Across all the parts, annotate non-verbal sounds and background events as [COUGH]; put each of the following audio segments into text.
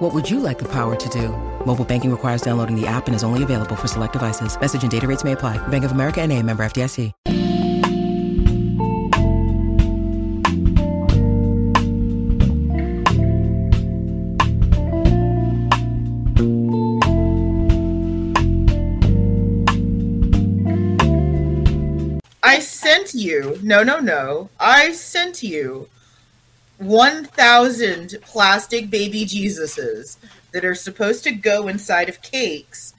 What would you like the power to do? Mobile banking requires downloading the app and is only available for select devices. Message and data rates may apply. Bank of America and a member FDIC. I sent you, no, no, no, I sent you 1,000 plastic baby Jesuses that are supposed to go inside of cakes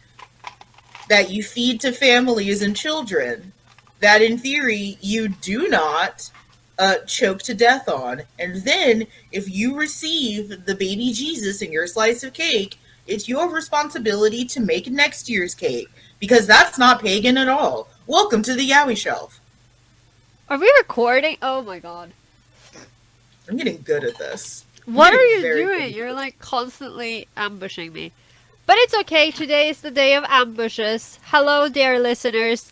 that you feed to families and children that, in theory, you do not uh, choke to death on. And then, if you receive the baby Jesus in your slice of cake, it's your responsibility to make next year's cake because that's not pagan at all. Welcome to the Yaoi Shelf. Are we recording? Oh my god. I'm getting good at this. I'm What are you doing? You're like constantly ambushing me. But it's okay. Today is the day of ambushes. Hello, dear listeners.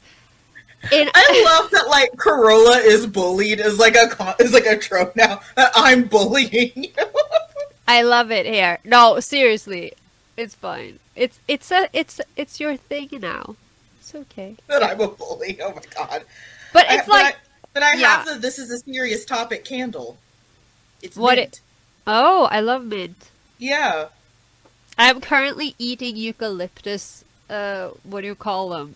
In I love that like Carola is bullied is like a con- is like a trope now. That I'm bullying you. [LAUGHS] I love it here. No, seriously. It's fine. It's it's a it's it's your thing now. It's okay. that I'm a bully. Oh my god. But I- it's but like I, but I yeah. have the this is a serious topic candle. It's What mint. oh, I love mint. Yeah. I'm currently eating eucalyptus. Uh, what do you call them?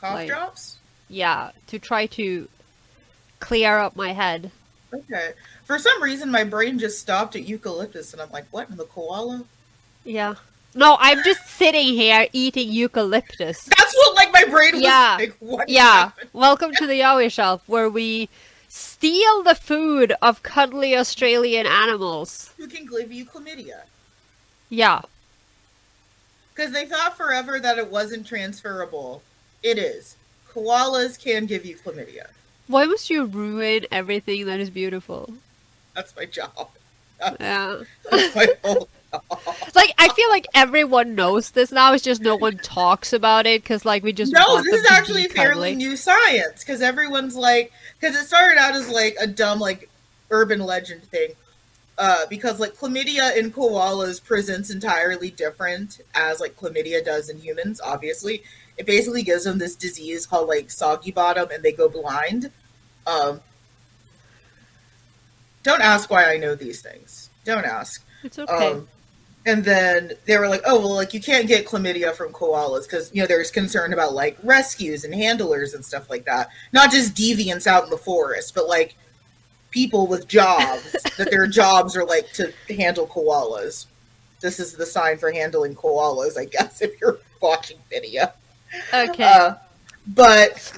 Cough Like- drops? Yeah, to try to clear up my head. Okay. For some reason my brain just stopped at eucalyptus and I'm like, what in the koala? Yeah. No, I'm just sitting here eating eucalyptus. That's what like my brain was Yeah. like. What Yeah. happened? Welcome to the Yaoi Shelf, where we steal the food of cuddly Australian animals. Who can give you chlamydia? Yeah. Because they thought forever that it wasn't transferable. It is. Koalas can give you chlamydia. Why must you ruin everything that is beautiful? That's my job. That's, Yeah. [LAUGHS] that's my whole job. [LAUGHS] Like, I feel like everyone knows this now, it's just no one talks about it because, like, we just. No, this is actually fairly new science because everyone's like, because it started out as like a dumb like urban legend thing. Uh, because like chlamydia in koalas presents entirely different as like chlamydia does in humans. Obviously, it basically gives them this disease called like soggy bottom, and they go blind. Um, don't ask why I know these things. Don't ask. It's okay. Um, and then they were like, oh, well, like you can't get chlamydia from koalas because, you know, there's concern about like rescues and handlers and stuff like that. Not just deviants out in the forest, but like people with jobs [LAUGHS] that their jobs are like to handle koalas. This is the sign for handling koalas, I guess, [LAUGHS] if you're watching video. okay. Uh, but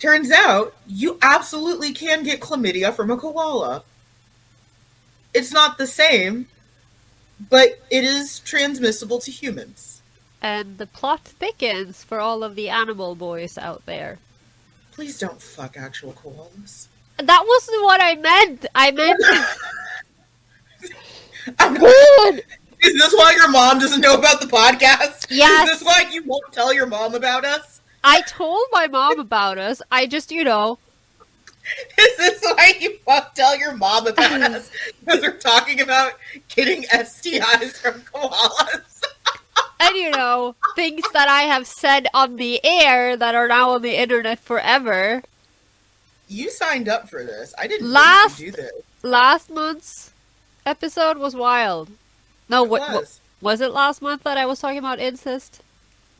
turns out you absolutely can get chlamydia from a koala. It's not the same, but it is transmissible to humans. and the plot thickens for all of the animal boys out there. Please don't fuck actual koalas. That wasn't what I meant. I meant. [LAUGHS] I'm- Good! is this why your mom doesn't know about the podcast? Yes. Is this why you won't tell your mom about us? I told my mom about us. I just, you know, [LAUGHS] Is this why you won't tell your mom about [LAUGHS] us? Because we're talking about getting STIs from koalas. [LAUGHS] and you know, things that I have said on the air that are now on the internet forever. You signed up for this. I didn't Last- Last... do this. Last month's episode was wild. No, It what was. was. was it last month that I was talking about incest?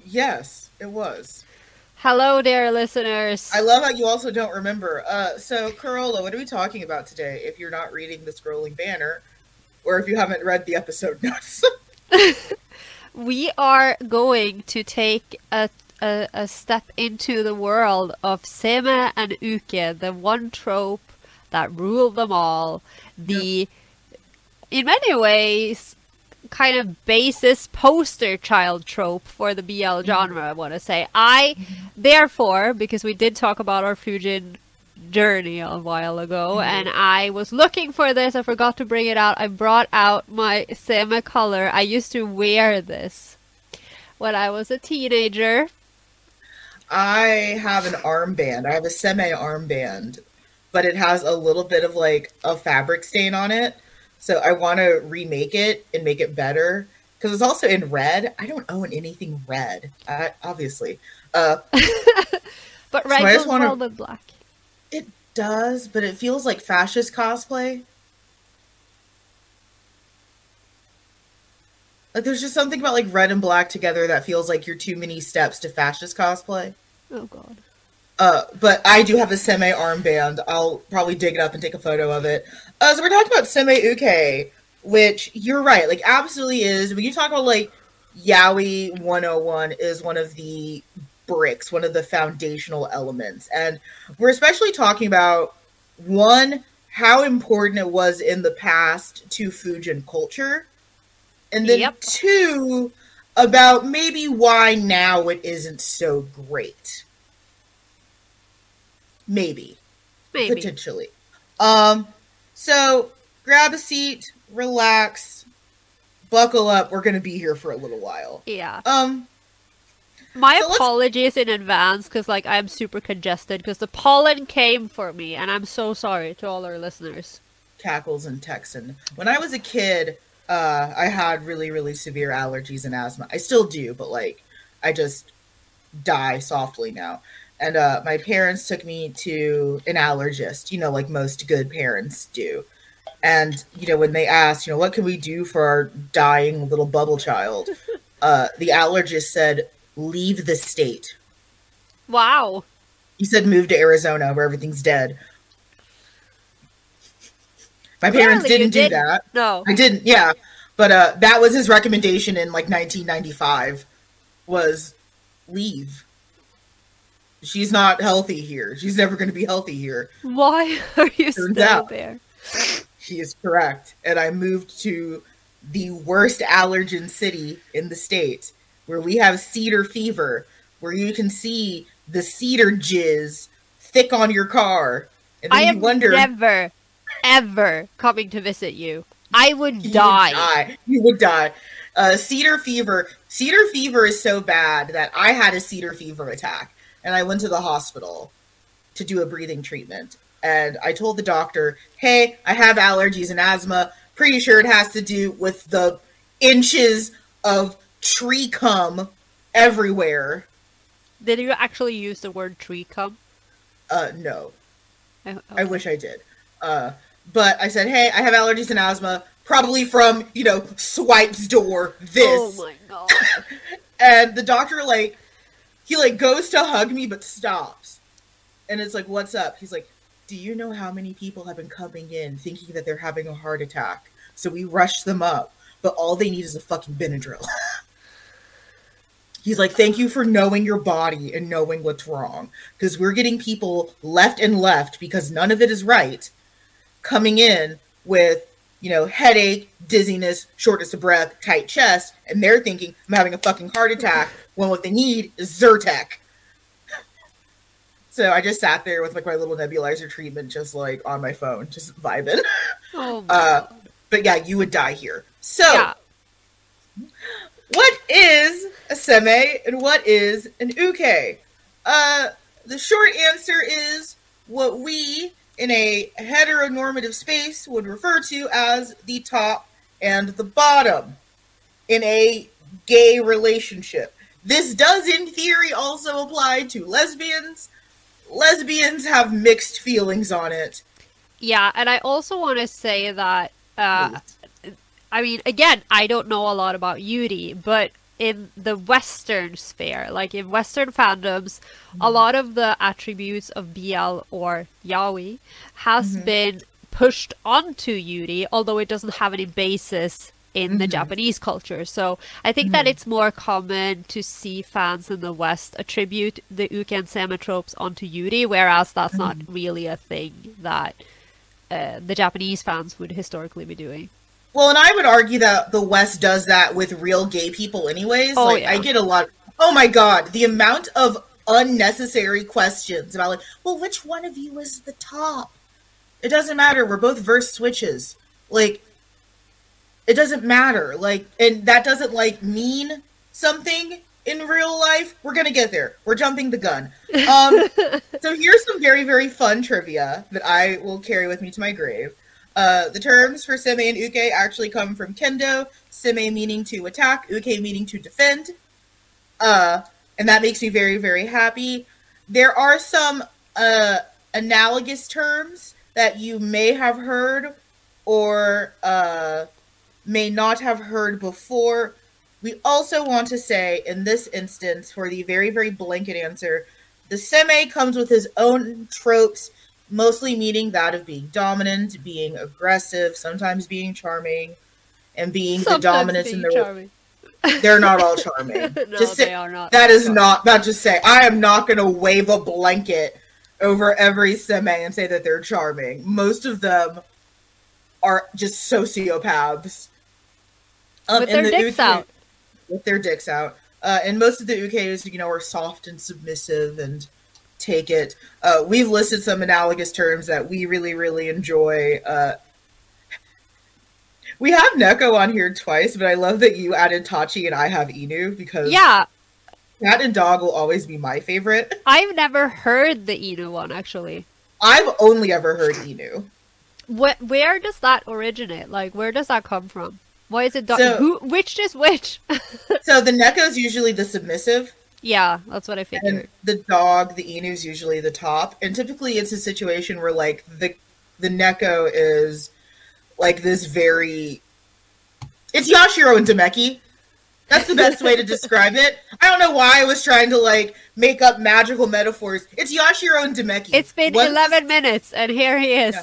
Yes, it was. Hello, dear listeners. I love how you also don't remember. Uh, so, Carola, what are we talking about today? If you're not reading the scrolling banner, or if you haven't read the episode [LAUGHS] notes, [LAUGHS] we are going to take a, a, a step into the world of Seme and Uke, the one trope that ruled them all. The, in many ways, kind of basis poster child trope for the BL mm-hmm. genre, I want to say. I, mm-hmm. therefore, because we did talk about our Fujin journey a while ago, mm-hmm. and I was looking for this, I forgot to bring it out. I brought out my Seme color. I used to wear this when I was a teenager. I have an armband. I have a seme armband, but it has a little bit of like a fabric stain on it. So I want to remake it and make it better because it's also in red. I don't own anything red, uh, obviously. Uh, [LAUGHS] But red goes wanna- well with black. it does, but it feels like fascist cosplay. Like there's just something about like red and black together that feels like you're too many steps to fascist cosplay. Oh god. Uh, but I do have a seme armband. I'll probably dig it up and take a photo of it. Uh, so we're talking about seme uke, which you're right, like absolutely is. When you talk about like Yaoi 101 is one of the bricks, one of the foundational elements, and we're especially talking about one how important it was in the past to Fujin culture, and then Yep. two about maybe why now it isn't so great. Maybe, Maybe. potentially. Um, so grab a seat, relax, buckle up. We're gonna be here for a little while. Yeah. Um, My So apologies in advance because like I'm super congested because the pollen came for me and I'm so sorry to all our listeners. cackles and Texan. When I was a kid, uh, I had really, really severe allergies and asthma. I still do, but like, I just die softly now. And uh, my parents took me to an allergist, you know, like most good parents do. And you know, when they asked, you know, what can we do for our dying little bubble child, [LAUGHS] uh, the allergist said, "Leave the state." Wow. He said, "Move to Arizona, where everything's dead." My parents you didn't do didn't. that. No. I didn't, yeah. But uh, that was his recommendation in like 1995 was leave. She's not healthy here. She's never going to be healthy here. Why are you Turns still out. there? She is correct. And I moved to the worst allergen city in the state where we have cedar fever, where you can see the cedar jizz thick on your car. And then I you wonder never, ever coming to visit you. I would You would die. die. You would die. Uh, cedar fever. Cedar fever is so bad that I had a cedar fever attack, and I went to the hospital to do a breathing treatment. And I told the doctor, "Hey, I have allergies and asthma. Pretty sure it has to do with the inches of tree cum everywhere." Did you actually use the word tree cum? Uh, no, I, I wish I did. Uh, but I said, "Hey, I have allergies and asthma, probably from you know Swipe's door." This. Oh my god. [LAUGHS] and the doctor like he like goes to hug me but stops. And it's like what's up? He's like do you know how many people have been coming in thinking that they're having a heart attack? So we rush them up but all they need is a fucking benadryl. [LAUGHS] He's like thank you for knowing your body and knowing what's wrong because we're getting people left and left because none of it is right coming in with you know headache dizziness shortness of breath tight chest and they're thinking i'm having a fucking heart attack when what they need is zyrtec so i just sat there with like my little nebulizer treatment just like on my phone just vibing Oh Uh, but yeah you would die here so Yeah. what is a seme and what is an uke? Uh, the short answer is what we in a heteronormative space would refer to as the top and the bottom in a gay relationship. This does, in theory, also apply to lesbians. Lesbians have mixed feelings on it. Yeah, and I also want to say that uh, I mean, again, I don't know a lot about Yuri, but in the Western sphere, like in Western fandoms, a lot of the attributes of BL or Yaoi has been pushed onto Yuri, although it doesn't have any basis in the mm-hmm. Japanese culture. So I think that mm-hmm. it's more common to see fans in the West attribute the Uke and Seme tropes onto Yuri, whereas that's not mm-hmm. really a thing that uh, the Japanese fans would historically be doing. Well, and I would argue that the West does that with real gay people, anyways. Oh, like, yeah. I get a lot. oh my god, the amount of unnecessary questions about like, well, which one of you is the top? It doesn't matter. We're both verse switches. Like, it doesn't matter. Like, and that doesn't like mean something in real life. We're gonna get there. We're jumping the gun. Um, [LAUGHS] so here's some very very fun trivia that I will carry with me to my grave. Uh, the terms for seme and uke actually come from kendo. Seme meaning to attack, uke meaning to defend. Uh, and that makes me very very happy. There are some uh, analogous terms that you may have heard or uh, may not have heard before. We also want to say, in this instance, for the very, very blanket answer, the seme comes with his own tropes, mostly meaning that of being dominant, being aggressive, sometimes being charming, and being the dominant dominance in being the. charming. [LAUGHS] They're not all charming. [LAUGHS] no, Just say- they are not. that is charming. not that just say I am not going to wave a blanket over every seme and say that they're charming. Most of them are just sociopaths. Um, With their the dicks uke- out. With their dicks out. Uh, and most of the ukes, you know, are soft and submissive and take it. Uh, we've listed some analogous terms that we really, really enjoy. Uh, we have Neko on here twice, but I love that you added Tachi and I have Inu because Yeah, Cat and dog will always be my favorite. [LAUGHS] I've never heard the Inu one actually. I've only ever heard Inu. What? Where does that originate? Like, where does that come from? Why is it? dog? So- who? Which is which? [LAUGHS] So the Neko is usually the submissive, yeah, that's what I figured. and the dog, the Inu's usually the top. And typically, it's a situation where like the the Neko is like this very. It's Yashiro and Doumeki. That's the best way to [LAUGHS] describe it. I don't know why I was trying to like make up magical metaphors. It's Yashiro and Doumeki. It's been One's- 11 minutes, and here he is, Yeah.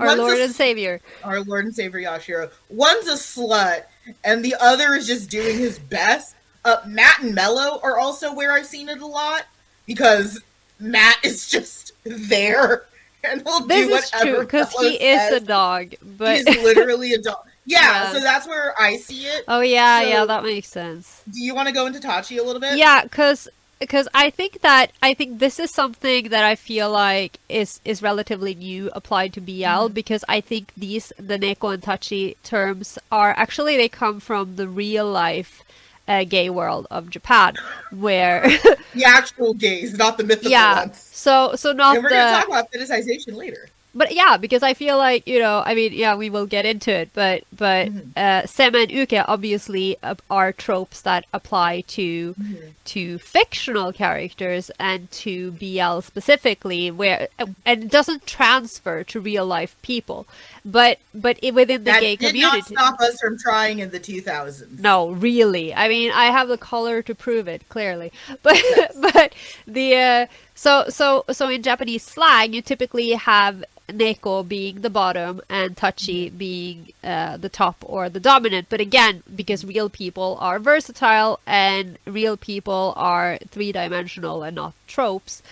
Our one's Lord s- and Savior. our Lord and Savior Yashiro. One's a slut, and the other is just doing his best. Uh, Matt and Mello are also where I've seen it a lot because Matt is just there and will This do whatever. because he is a dog, but He's literally a dog. [LAUGHS] Yeah, Yeah. so that's where I see it. oh yeah, So- yeah, that makes sense. Do you want to go into Tachi a little bit? Yeah, because because I think that I think this is something that I feel like is is relatively new applied to BL Mm-hmm. because I think these the Neko and Tachi terms are actually they come from the real life uh, gay world of Japan where [LAUGHS] The actual gays, not the mythical yeah ones. so so not And we're the to talk about fetishization later. But yeah, because I feel like you know, I mean, yeah, we will get into it, but but Mhm. uh, Seme and Uke obviously uh, are tropes that apply to Mm-hmm. to fictional characters and to BL specifically, where and it doesn't transfer to real life people, but but within the That gay did community. not stop us from trying in the 2000s. No, really. I mean, I have the color to prove it clearly. [LAUGHS] But but the uh, so so so in Japanese slang, you typically have neko being the bottom and tachi being uh, the top or the dominant. But again, because real people are versatile and real people are three dimensional and not tropes.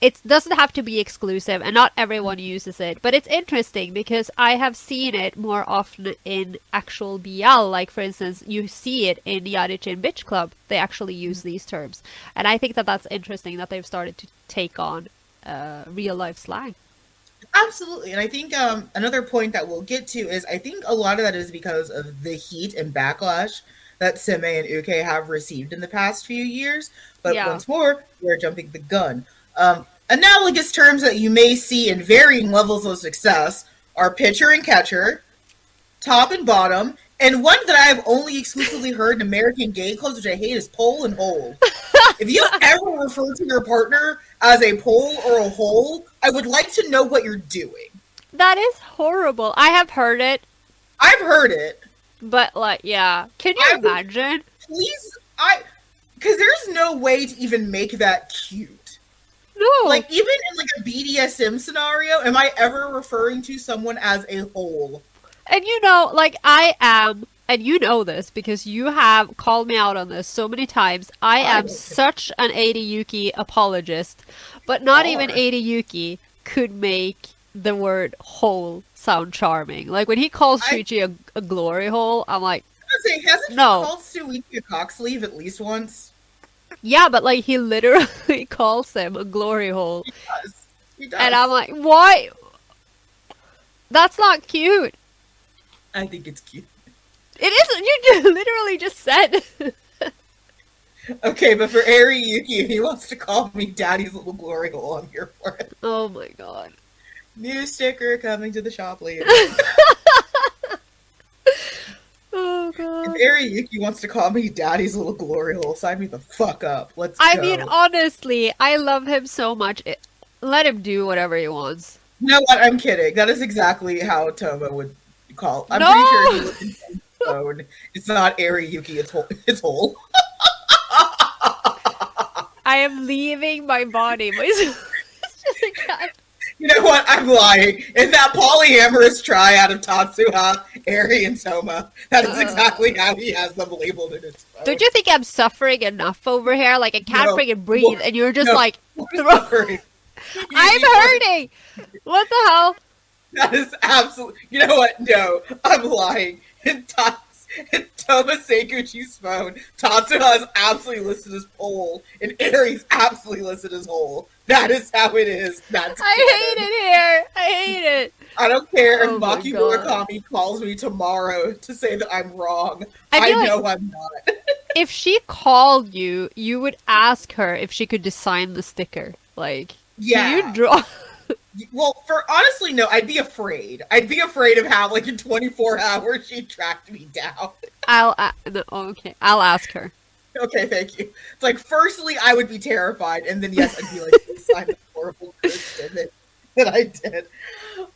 It doesn't have to be exclusive, and not everyone uses it. But it's interesting because I have seen it more often in actual BL. Like, for instance, you see it in Yarichin Bitch Club. They actually use these terms, and I think that that's interesting that they've started to take on uh, real life slang. Absolutely. And I think um, another point that we'll get to is I think a lot of that is because of the heat and backlash that Seme and Uke have received in the past few years. But Yeah. once more, we're jumping the gun. Um, analogous terms that you may see in varying levels of success are pitcher and catcher, top and bottom, and one that I have only exclusively heard in American gay clubs, which I hate, is pole and hole. if you [LAUGHS] ever refer to your partner as a pole or a hole, I would like to know what you're doing. That is horrible. I have heard it, I've heard it. But like, yeah. Can you I would- imagine? Please, I, because there's no way to even make that cute. No. Like even in like a BDSM scenario, am I ever referring to someone as a hole? And you know, like I am, and you know this because you have called me out on this so many times. I I am such an Eiri Yuki apologist, but not even Are. Eiri Yuki could make the word hole sound charming. Like when he calls I- Chi-Chi a, a glory hole, I'm like, I was gonna say, hasn't No. he called Shuichi a cock sleeve at least once? yeah, but like he literally [LAUGHS] calls him a glory hole. He does. He does. And I'm like, why? That's not cute. I think it's cute. It isn't. You [LAUGHS] literally just said. Okay, but for Eiri Yuki, he wants to call me Daddy's little glory hole, I'm here for it. oh my god. New sticker coming to the shop later. [LAUGHS] Oh god. if Eiri Yuki wants to call me Daddy's little glory hole, sign me the fuck up. Let's I go. mean, honestly, I love him so much. It, let him do whatever he wants. you know what? I'm kidding. That is exactly how Toma would call. I'm No! pretty sure he looked in his phone. It's not Eiri Yuki. It's whole. It's whole. [LAUGHS] I am leaving my body. [LAUGHS] My It's just a cat. You know what? I'm lying. In that polyamorous triad of Tatsuha, Eiri, and Toma, that is exactly how he has them labeled in his phone. Don't you think I'm suffering enough over here? Like I can't No. freaking breathe, and you're just No. like, [LAUGHS] What throw- suffering? [LAUGHS] I'm hurting. What the hell? That is absolutely. You know what? No, I'm lying. [LAUGHS] In, Tats, in Toma Seguchi's phone, Tatsuha is absolutely listed as pole, and Aries absolutely listed as whole. That is how it is. That's I hate it here. I hate it. I don't care Oh if Maki Murakami calls me tomorrow to say that I'm wrong. I I, feel like- know I'm not. [LAUGHS] If she called you, you would ask her if she could design the sticker. Like, Yeah. can you draw? Well, for honestly, no, I'd be afraid. I'd be afraid of how, like, in 24 [LAUGHS] hours, she tracked me down. I'll. Uh, no, okay, I'll ask her. Okay, thank you. It's like, firstly, I would be terrified, and then, yes, I'd be like, I'm a horrible person that, [LAUGHS] that I did.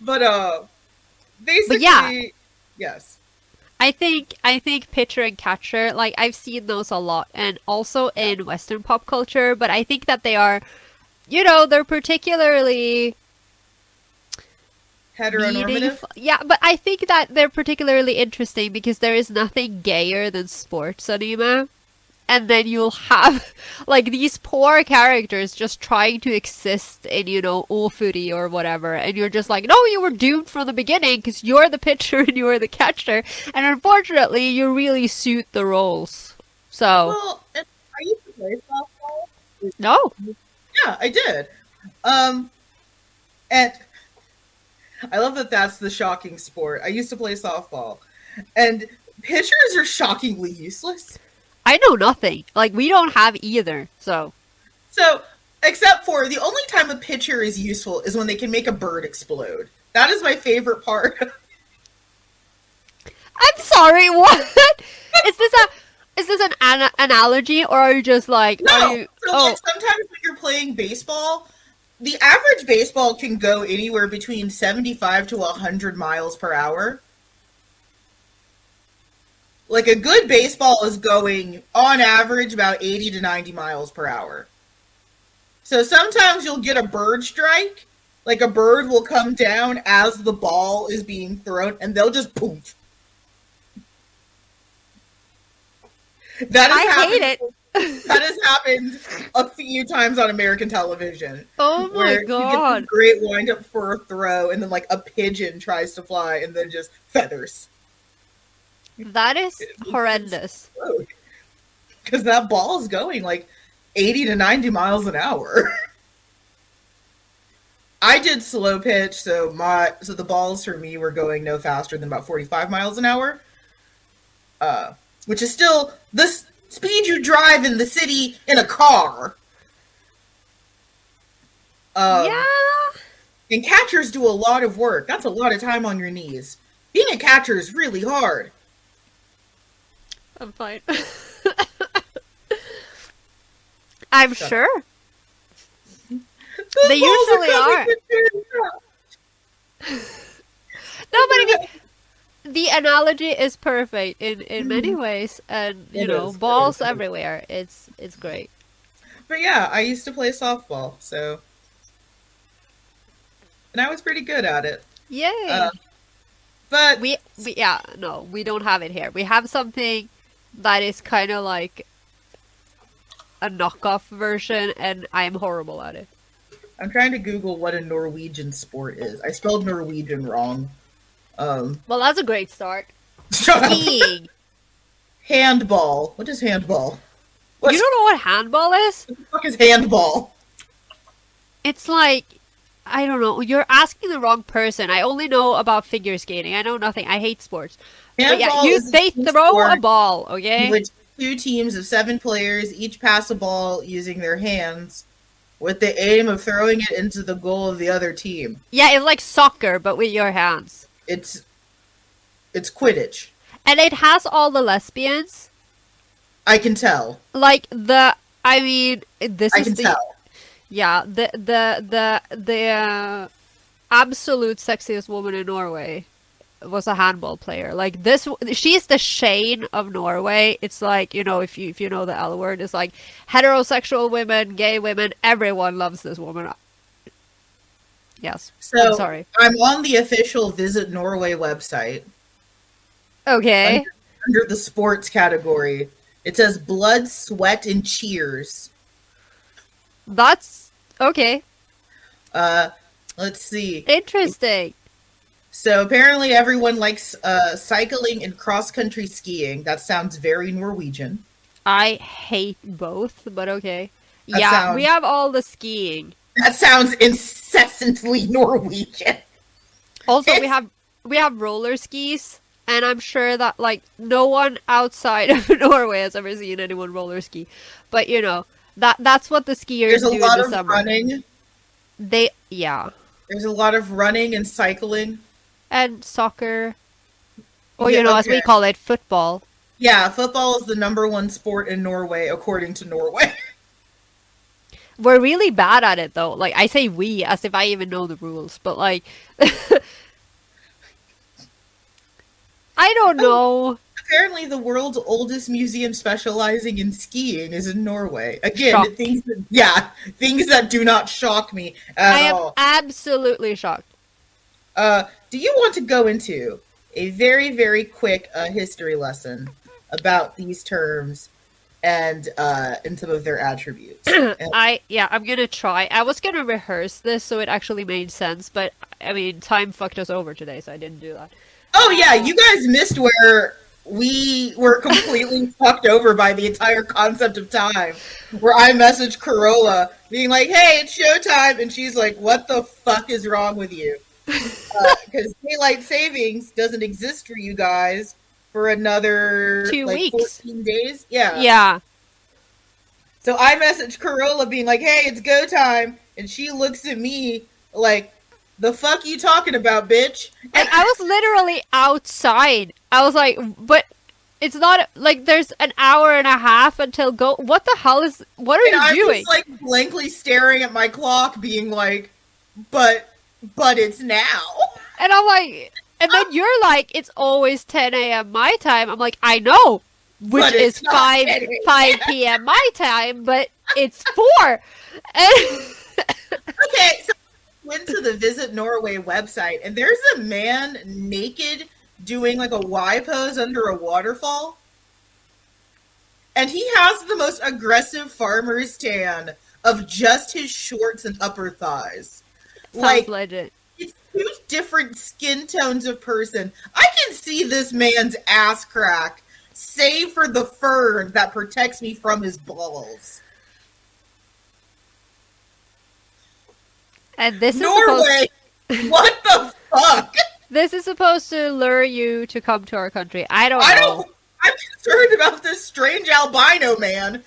But, uh, basically, yeah. yes. I think I think pitcher and catcher, like I've seen those a lot, and also in Western pop culture. But I think that they are, you know, they're particularly Heteronormative. meaningful. Yeah, but I think that they're particularly interesting because there is nothing gayer than sports anime. And then you'll have [LAUGHS] like these poor characters just trying to exist in, you know, Ofuri or whatever, and you're just like, no, you were doomed from the beginning because you're the pitcher [LAUGHS] and you're the catcher, and unfortunately, you really suit the roles. So Well, used to play softball. no, Yeah, I did. Um, and I love that that's the shocking sport. I used to play softball, and pitchers are shockingly useless. I know nothing. Like we don't have either. So So, except for the only time a pitcher is useful is when they can make a bird explode. That is my favorite part. [LAUGHS] I'm sorry. [LAUGHS] What is this a? Is this an ana- analogy, or are you just like? no, Are you, so oh, like sometimes when you're playing baseball, the average baseball can go anywhere between 75 to 100 miles per hour. Like a good baseball is going on average about 80 to 90 miles per hour. So sometimes you'll get a bird strike. Like a bird will come down as the ball is being thrown and they'll just poof. That has I hate it. That has happened a few times on American television. Oh my where you get god. great wind up for a throw and then like a pigeon tries to fly and then just feathers. That is horrendous. Because that ball is going like 80 to 90 miles an hour. [LAUGHS] I did slow pitch, so my so the balls for me were going no faster than about 45 miles an hour. Uh, which is still the s- speed you drive in the city in a car. Um, yeah. And catchers do a lot of work. That's a lot of time on your knees. Being a catcher is really hard. I'm fine. [LAUGHS] I'm Shut sure. [LAUGHS] The They usually are. [LAUGHS] No, but I mean, the analogy is perfect in in many ways, and you It know, is, balls is. everywhere. It's it's great. But yeah, I used to play softball, so and I was pretty good at it. Yay! Uh, But we, we yeah no we don't have it here. We have something that is kind of like a knockoff version, and I'm horrible at it. I'm trying to Google what a Norwegian sport is. I spelled Norwegian wrong. Um, Well, that's a great start. [LAUGHS] Skiing. handball. What is handball? What you don't know what handball is? the fuck is handball? It's like I don't know. You're asking the wrong person. I only know about figure skating. I know nothing. I hate sports. But yeah, Handball you they throw a ball, okay? which two teams of seven players each pass a ball using their hands, with the aim of throwing it into the goal of the other team. Yeah, it's like soccer but with your hands. It's it's Quidditch. And it has all the lesbians. I can tell. Like the I mean, this I is can the tell. yeah, the the the the uh, absolute sexiest woman in Norway was a handball player. Like this, she's the Shane of Norway. It's like you know, if you if you know the L word, it's like heterosexual women, gay women, everyone loves this woman. Yes, So I'm sorry. I'm on the official Visit Norway website Okay, under the sports category. It says blood, sweat, and cheers. that's okay. Uh, let's see. Interesting. So apparently everyone likes uh, cycling and cross country skiing. That sounds very Norwegian. I hate both, but okay. That yeah, sounds- we have all the skiing. That sounds incessantly [LAUGHS] Norwegian. Also, we have we have roller skis, and I'm sure that like no one outside [LAUGHS] of Norway has ever seen anyone roller ski. But you know that that's what the skiers There's a do lot in the of summer. running. They yeah, There's a lot of running and cycling. and soccer, or Yeah, you know as we call it, football. Yeah, football is the number one sport in Norway, according to Norway. [LAUGHS] We're really bad at it though. Like I say we as if I even know the rules, but like [LAUGHS] I don't know. Apparently, the world's oldest museum specializing in skiing is in Norway. Again, Shocked. things that, yeah, things that do not shock me at I am all. absolutely shocked. Uh, do you want to go into a very, very quick uh, history lesson about these terms and uh, and some of their attributes? [CLEARS THROAT] And- I yeah, I'm gonna try. I was gonna rehearse this so it actually made sense, but I mean, time fucked us over today, so I didn't do that. oh yeah, you guys missed where we were [LAUGHS] completely fucked over by the entire concept of time. Where I messaged Carola being like, "Hey, it's showtime," and she's like, "What the fuck is wrong with you?" Because daylight savings doesn't exist for you guys for another Two like weeks. 14 days. Yeah. Yeah, So I messaged Carola being like, "Hey, it's go time," and she looks at me like, "The fuck you talking about, bitch?" and I was literally outside. I was like, but it's not like there's an hour and a half until go. What the hell is? What are And I'm you doing? just like blankly staring at my clock, being like, "But, but it's now." And I'm like, and then [LAUGHS] you're like, it's always 10 a.m. my time. I'm like, I know, which But is 5 5 p.m. my time, but it's four. And [LAUGHS] Okay, so I went to the Visit Norway website, and there's a man naked doing like a Y pose under a waterfall. And he has the most aggressive farmer's tan of just his shorts and upper thighs. sounds Like, legit. Different skin tones of person. I can see this man's ass crack, save for the fur that protects me from his balls. And this Norway, [LAUGHS] what the fuck? this is supposed to lure you to come to our country. I don't I know. don't. I'm concerned about this strange albino man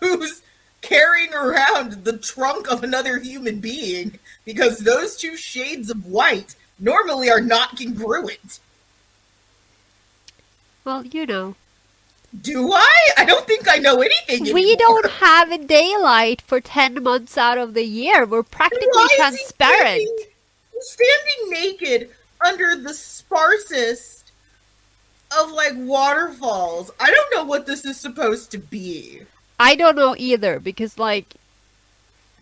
who's carrying around the trunk of another human being because those two shades of white normally are not congruent. Well, you know. Do I? I don't think I know anything. We anymore. don't have a daylight for 10 months out of the year. We're practically he transparent. standing- he's standing naked under the sparsest of like waterfalls. I don't know what this is supposed to be. I don't know either because like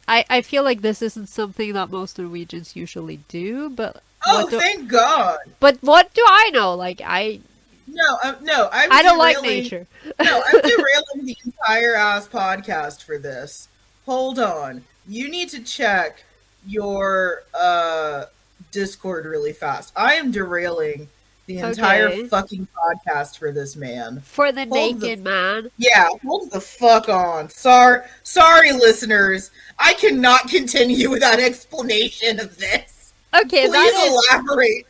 I I feel like this isn't something that most Norwegians usually do, but Oh, do, thank God! but what do I know? Like I No, uh, no, I'm I don't like nature. no, I'm derailing [LAUGHS] the entire ass podcast for this. Hold on. You need to check your uh Discord really fast. I am derailing the entire Okay. fucking podcast for this man. For the Hold the- naked man. Yeah, hold the fuck on. Sorry, sorry, listeners. I cannot continue [LAUGHS] without explanation of this. Okay, Please elaborate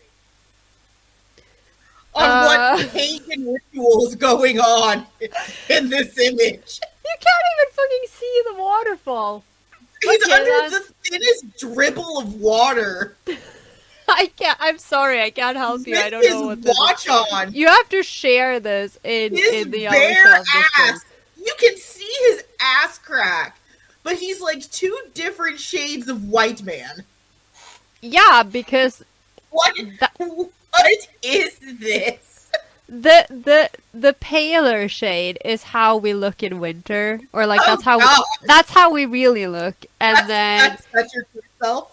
on Uh. what pagan ritual is going on in this image. You can't even fucking see the waterfall. He's Okay, under that's- the thinnest dribble of water. [LAUGHS] I can't. I'm sorry. I can't help you. I don't know what this is. watch on. You have to share this in His in the bare Yaoi Shelf Discord. ass. You can see his ass crack, but he's like two different shades of white man. Yeah, because What? That- [LAUGHS] what is this? the the the paler shade is how we look in winter, or like Oh, that's how God. that's how we really look. And then That's such your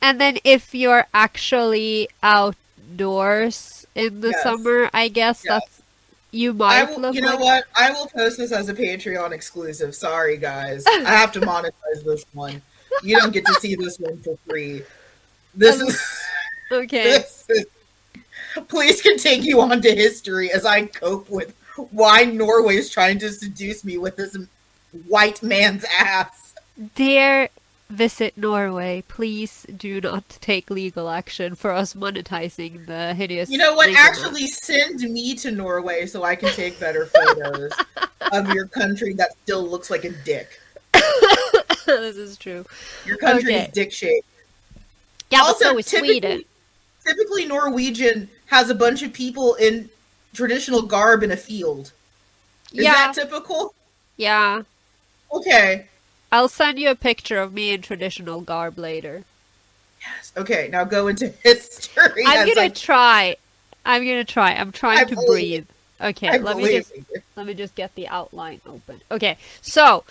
and then if you're actually outdoors in the Yes. summer, I guess Yes. that's you I might will, look you know like what? I will post this as a Patreon exclusive. Sorry, guys. I have to [LAUGHS] monetize this one. You don't get to see this one for free. This Um, is [LAUGHS] okay. [LAUGHS] this is. Please continue on to history as I cope with why Norway is trying to seduce me with this white man's ass. Dear Visit Norway, please do not take legal action for us monetizing the hideous. You know what? Actually, send me to Norway so I can take better photos [LAUGHS] of your country that still looks like a dick. this is true. Your country Okay. is dick shaped. Yeah, Also, but so is typically- Sweden. Typically, Norwegian has a bunch of people in traditional garb in a field. Is yeah, that typical? yeah. Okay. I'll send you a picture of me in traditional garb later. Yes. Okay. Now go into [LAUGHS] history. I'm gonna I- try. I'm gonna try. I'm trying I to breathe. Okay, I let me just let me just get the outline open. Okay, so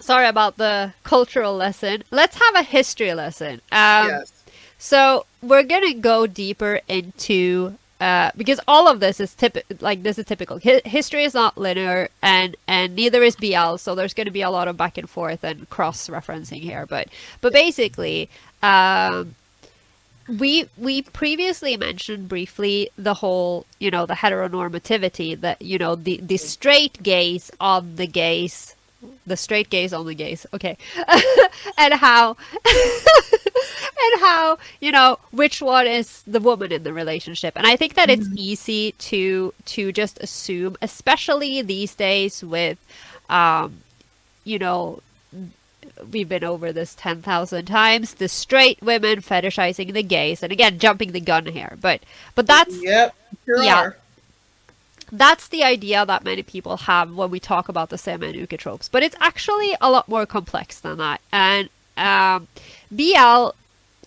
sorry about the cultural lesson. Let's have a history lesson. Um, yes. So we're gonna go deeper into uh, because all of this is typ- like this is typical. Hi- history is not linear, and and neither is BL. So there's going to be a lot of back and forth and cross referencing here. But but basically, um, we we previously mentioned briefly the whole you know the heteronormativity that you know the the straight gaze on the gaze the straight gaze only gaze okay [LAUGHS] and how [LAUGHS] and how you know which one is the woman in the relationship and i think that it's easy to to just assume especially these days with um you know we've been over this 10,000 times the straight women fetishizing the gays and again jumping the gun here but but that's Yep. Sure Yeah. are. That's the idea that many people have when we talk about the and Uke tropes. But it's actually a lot more complex than that. And um, BL,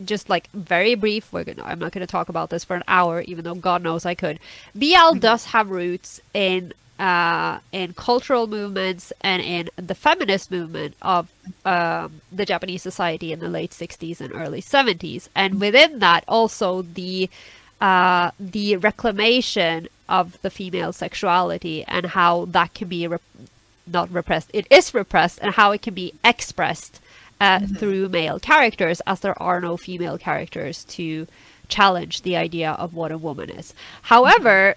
just like very brief, we're gonna I'm not gonna talk about this for an hour, even though God knows I could. BL does have roots in uh, in cultural movements and in the feminist movement of um, the Japanese society in the late 60s and early 70s, and within that also the uh, the reclamation of the female sexuality and how that can be rep- not repressed it is repressed and how it can be expressed uh, through male characters as there are no female characters to challenge the idea of what a woman is. However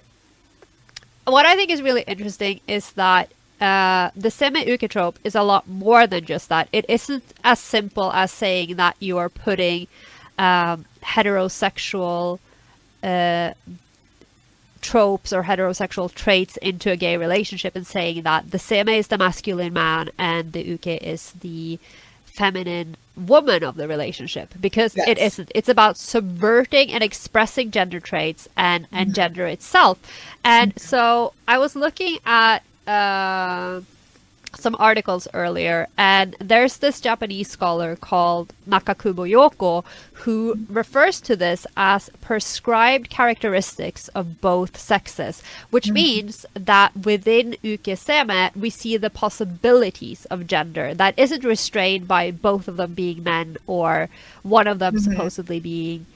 what i think is really interesting is that uh, the seme uke trope is a lot more than just that. It isn't as simple as saying that you are putting um, heterosexual uh, tropes or heterosexual traits into a gay relationship and saying that the seme is the masculine man and the uke is the feminine woman of the relationship. Because it Yes. isn't. It's about subverting and expressing gender traits and and gender itself. And so i was looking at uh, some articles earlier, and there's this Japanese scholar called Nakakubo Yoko who refers to this as prescribed characteristics of both sexes, which hmm. means that within ukeseme we see the possibilities of gender that isn't restrained by both of them being men or one of them mm-hmm. supposedly being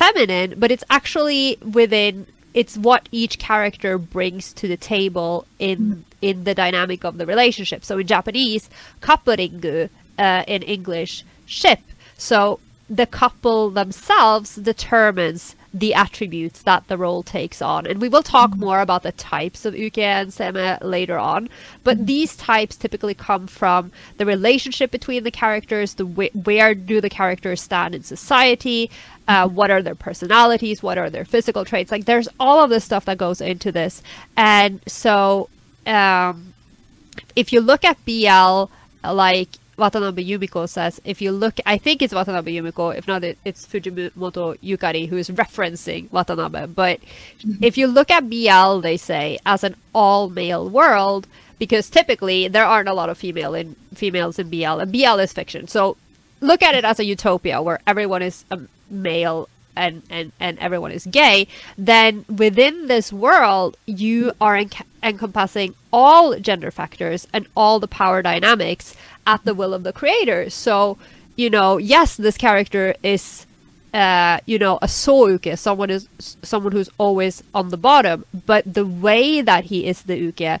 feminine, but it's actually within it's what each character brings to the table in hmm. in the dynamic of the relationship. So in Japanese, kapperingu, uh, in English, ship. So the couple themselves determines the attributes that the role takes on. And we will talk hmm. more about the types of uke and seme later on. But hmm. these types typically come from the relationship between the characters, the wh- where do the characters stand in society, uh, what are their personalities, what are their physical traits. Like there's all of this stuff that goes into this. And so um, if you look at BL, like Watanabe Yumiko says, if you look, I think it's Watanabe Yumiko, if not, it, it's Fujimoto Yukari who is referencing Watanabe. But if you look at BL, they say, as an all male world, because typically there aren't a lot of female in females in BL, and BL is fiction. So look at it as a utopia where everyone is a male and, and, and everyone is gay, then within this world, you are enc- encompassing all gender factors and all the power dynamics at the will of the creator. So, you know, yes, this character is, uh, you know, a souke, someone is someone who's always on the bottom, but the way that he is the uke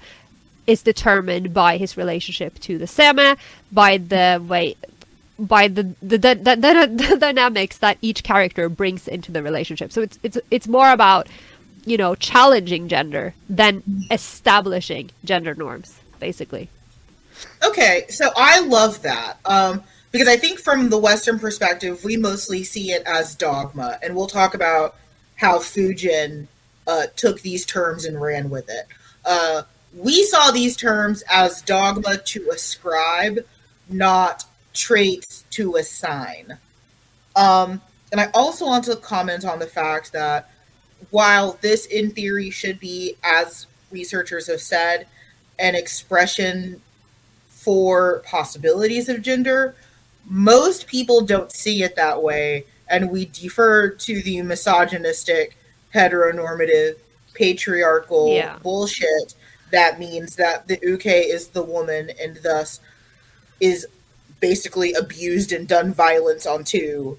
is determined by his relationship to the seme, by the way by the the, the, the, the [LAUGHS] dynamics that each character brings into the relationship. So it's it's it's more about you know challenging gender than establishing gender norms, basically. Okay, so I love that um, because I think from the Western perspective, we mostly see it as dogma, and we'll talk about how Fujin uh, took these terms and ran with it. Uh, we saw these terms as dogma to ascribe, not traits to assign. Um, and I also want to comment on the fact that while this, in theory, should be, as researchers have said, an expression for possibilities of gender, most people don't see it that way. And we defer to the misogynistic, heteronormative, patriarchal Yeah. bullshit that means that the uke is the woman and thus is basically abused and done violence on to,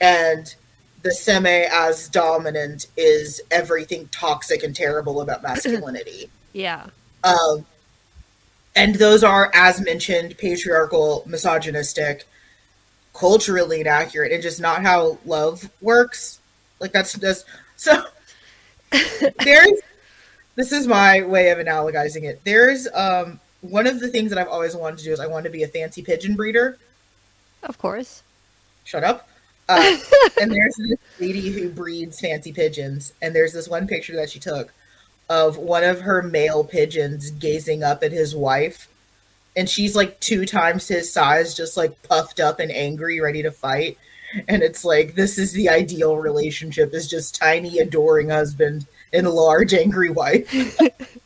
and the seme as dominant is everything toxic and terrible about [CLEARS THROAT] masculinity. Yeah. um, and those are, as mentioned, patriarchal, misogynistic, culturally inaccurate, and just not how love works. Like that's just so. [LAUGHS] there's this is my way of analogizing it. There's um one of the things that I've always wanted to do is I wanted to be a fancy pigeon breeder. Of course. Shut up. Uh, [LAUGHS] and there's this lady who breeds fancy pigeons, and there's this one picture that she took of one of her male pigeons gazing up at his wife, and she's like two times his size, just like puffed up and angry, ready to fight. And it's like this is the ideal relationship: is just tiny, adoring husband and large, angry wife. [LAUGHS]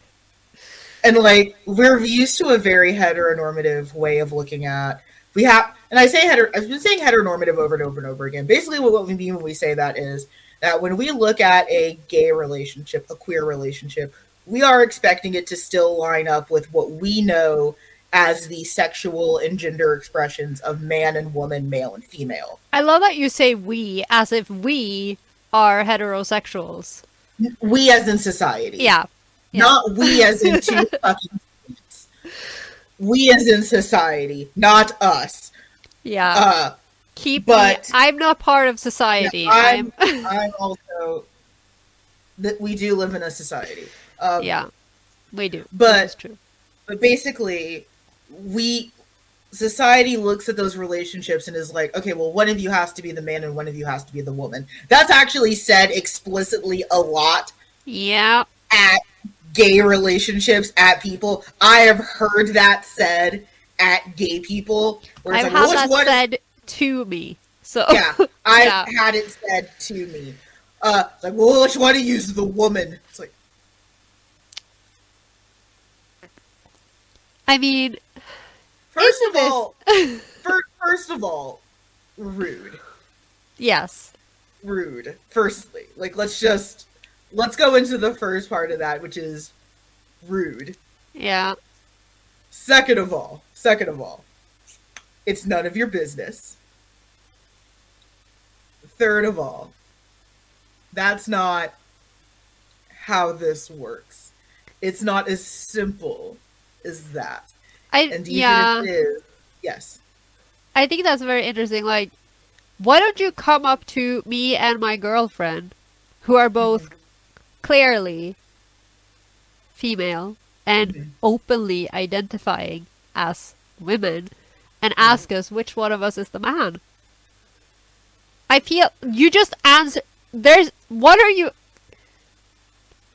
and like we're used to a very heteronormative way of looking at we have and i say heter i've been saying heteronormative over and over and over again basically what we mean when we say that is that when we look at a gay relationship a queer relationship we are expecting it to still line up with what we know as the sexual and gender expressions of man and woman male and female I love that you say we as if we are heterosexuals. we as in society Yeah. Yeah. not we as in two [LAUGHS] fucking states. we as in society not us Yeah. uh Keep but- me. I'm not part of society. I'm, I'm, [LAUGHS] I'm also that we do live in a society. Um, yeah. We do. but- That's true. But basically, we society looks at those relationships and is like, okay, well, one of you has to be the man and one of you has to be the woman. That's actually said explicitly a lot Yeah. at gay relationships at people. I have heard that said at gay people. Where it's I've like, had well, that one- said to me. So yeah, [LAUGHS] I Yeah. had it said to me. Uh, like, well, which one to use the woman? It's like, I mean, first of all, [LAUGHS] fir- first of all, rude, yes. rude. Firstly, like, let's just let's go into the first part of that, which is rude. Yeah. Second of all, second of all, it's none of your business. Third of all, that's not how this works. It's not as simple as that. I And even yeah. if it is, yes. I think that's very interesting. Like, why don't you come up to me and my girlfriend, who are both mm-hmm. Clearly female and Mhm. openly identifying as women, and ask us which one of us is the man? I feel you just answer. There's what are you?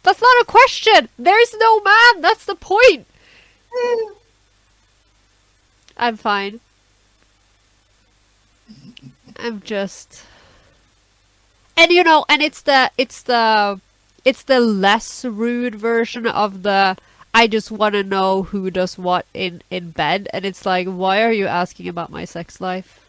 That's not a question. There's no man. That's the point. I'm fine. I'm just And you know, and it's the it's the it's the less rude version of the I just want to know who does what in in bed and it's like why are you asking about my sex life?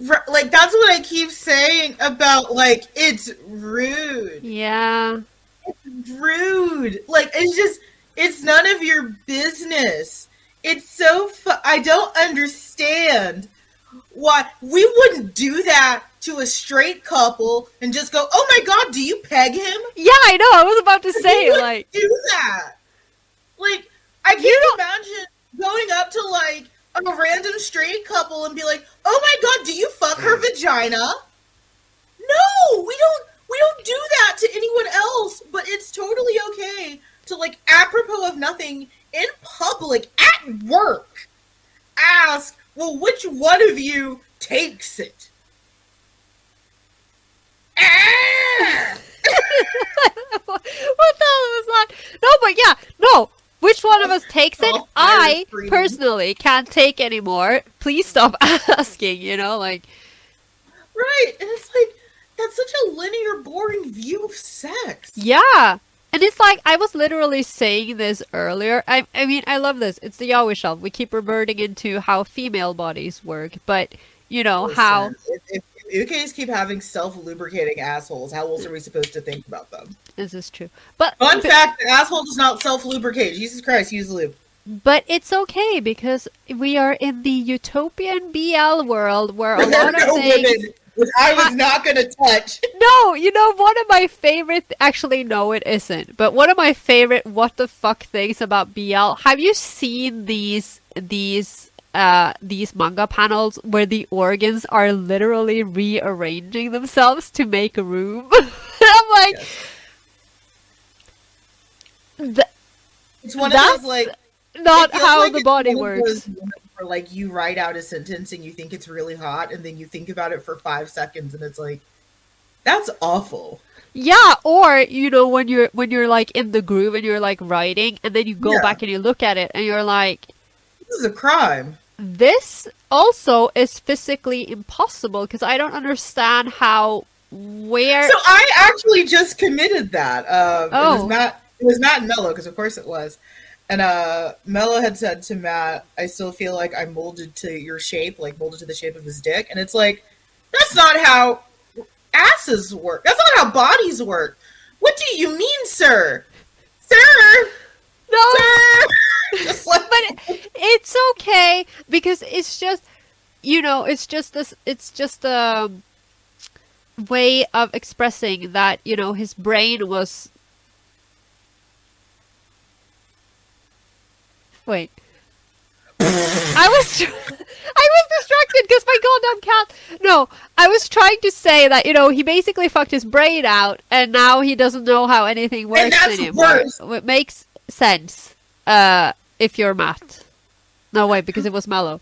Like that's what I keep saying about like it's rude. Yeah. It's rude. Like it's just it's none of your business. It's so fu- I don't understand why we wouldn't do that to a straight couple and just go, "Oh my god, do you peg him?" Yeah, I know. I was about to say wouldn't like do that. Like I can't imagine going up to like a random straight couple and be like, "Oh my god, do you fuck her mm. vagina?" No, we don't. We don't do that to anyone else. But it's totally okay to like, apropos of nothing, in public at work, ask, "Well, which one of you takes it?" Ah! [LAUGHS] what the hell was that? No, but yeah, no. Which one of us takes it? Oh, I personally can't take anymore. Please stop [LAUGHS] asking. You know, like Right, and it's like that's such a linear, boring view of sex. Yeah. And it's like I was literally saying this earlier. I I mean I love this. It's the Yaoi Shelf. We keep reverting into how female bodies work, but you know how Listen, if, if ukes keep having self-lubricating assholes, how else are we supposed to think about them? this is true. But Fun but, fact: the asshole does not self-lubricate. Jesus Christ, use lube. but it's okay because we are in the utopian BL world where a lot of [LAUGHS] no things women, I was not going to touch. [LAUGHS] No, you know, one of my favorite. Actually, no, it isn't. But one of my favorite what the fuck things about BL. Have you seen these these uh these manga panels where the organs are literally rearranging themselves to make a room? [LAUGHS] I'm like, th- It's one That's of those like not how the body works. Where like you write out a sentence and you think it's really hot, and then you think about it for five seconds, and it's like, that's awful. Yeah, or you know when you're when you're like in the groove and you're like writing, and then you go Yeah. back and you look at it and you're like, This is a crime. this also is physically impossible because I don't understand how where So I actually just committed that. Um, It Oh. was Matt. It was not Mello because of course it was. And uh, Mello had said to Matt, "I still feel like I'm molded to your shape, like molded to the shape of his dick." And it's like, that's not how asses work. That's not how bodies work. What do you mean, sir? Sir, no, sir. [LAUGHS] Just like, but it's okay because it's just you know it's just this it's just a way of expressing that you know his brain was wait I was tr- [LAUGHS] I was distracted because my goddamn cat. No, I was trying to say that you know he basically fucked his brain out, and now he doesn't know how anything works that's anymore. worse. It makes sense uh, if you're Matt. No way, because it was Mello.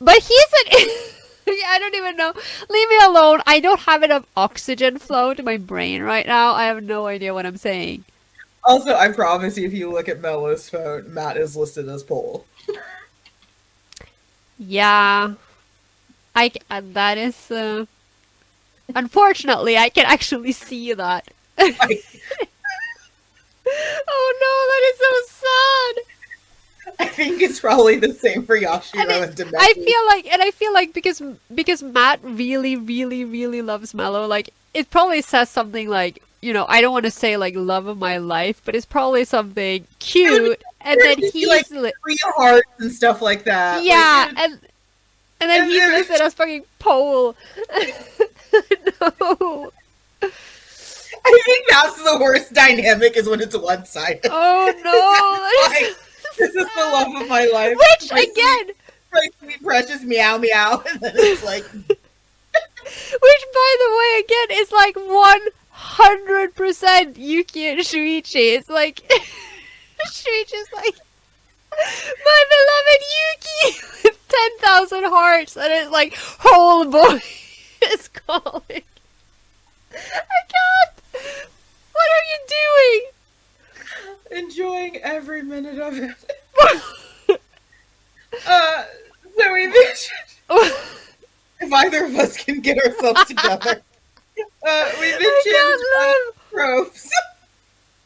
But he's an. [LAUGHS] Yeah, I don't even know. Leave me alone. I don't have enough oxygen flow to my brain right now. I have no idea what I'm saying. Also, I promise you, if you look at Mello's phone, Matt is listed as pole. Yeah, I uh, that is. Uh, unfortunately, I can actually see that. Like, [LAUGHS] Oh no, that is so sad. I think it's probably the same for And it- and. I feel like, and I feel like because because Matt really, really, really loves Mello, like it probably says something like, you know, I don't want to say like love of my life, but it's probably something cute, [LAUGHS] and then he's like li- three hearts and stuff like that. Yeah, it- and and then and he's then- listed as fucking pole. [LAUGHS] no. I think that's the worst dynamic is when it's one sided. Oh no. [LAUGHS] this is the love of my life. Which My sweet- again, my sweet precious meow meow, and then it's like Which, by the way, again, is like 100% Yuki and Shuichi. It's like, [LAUGHS] Shuichi's like, my beloved Yuki with 10,000 hearts, and it's like, whole boy [LAUGHS] is calling. I can't! What are you doing? Enjoying every minute of it. [LAUGHS] uh, so we if either of us can get ourselves together. Uh, we mentioned uh, tropes.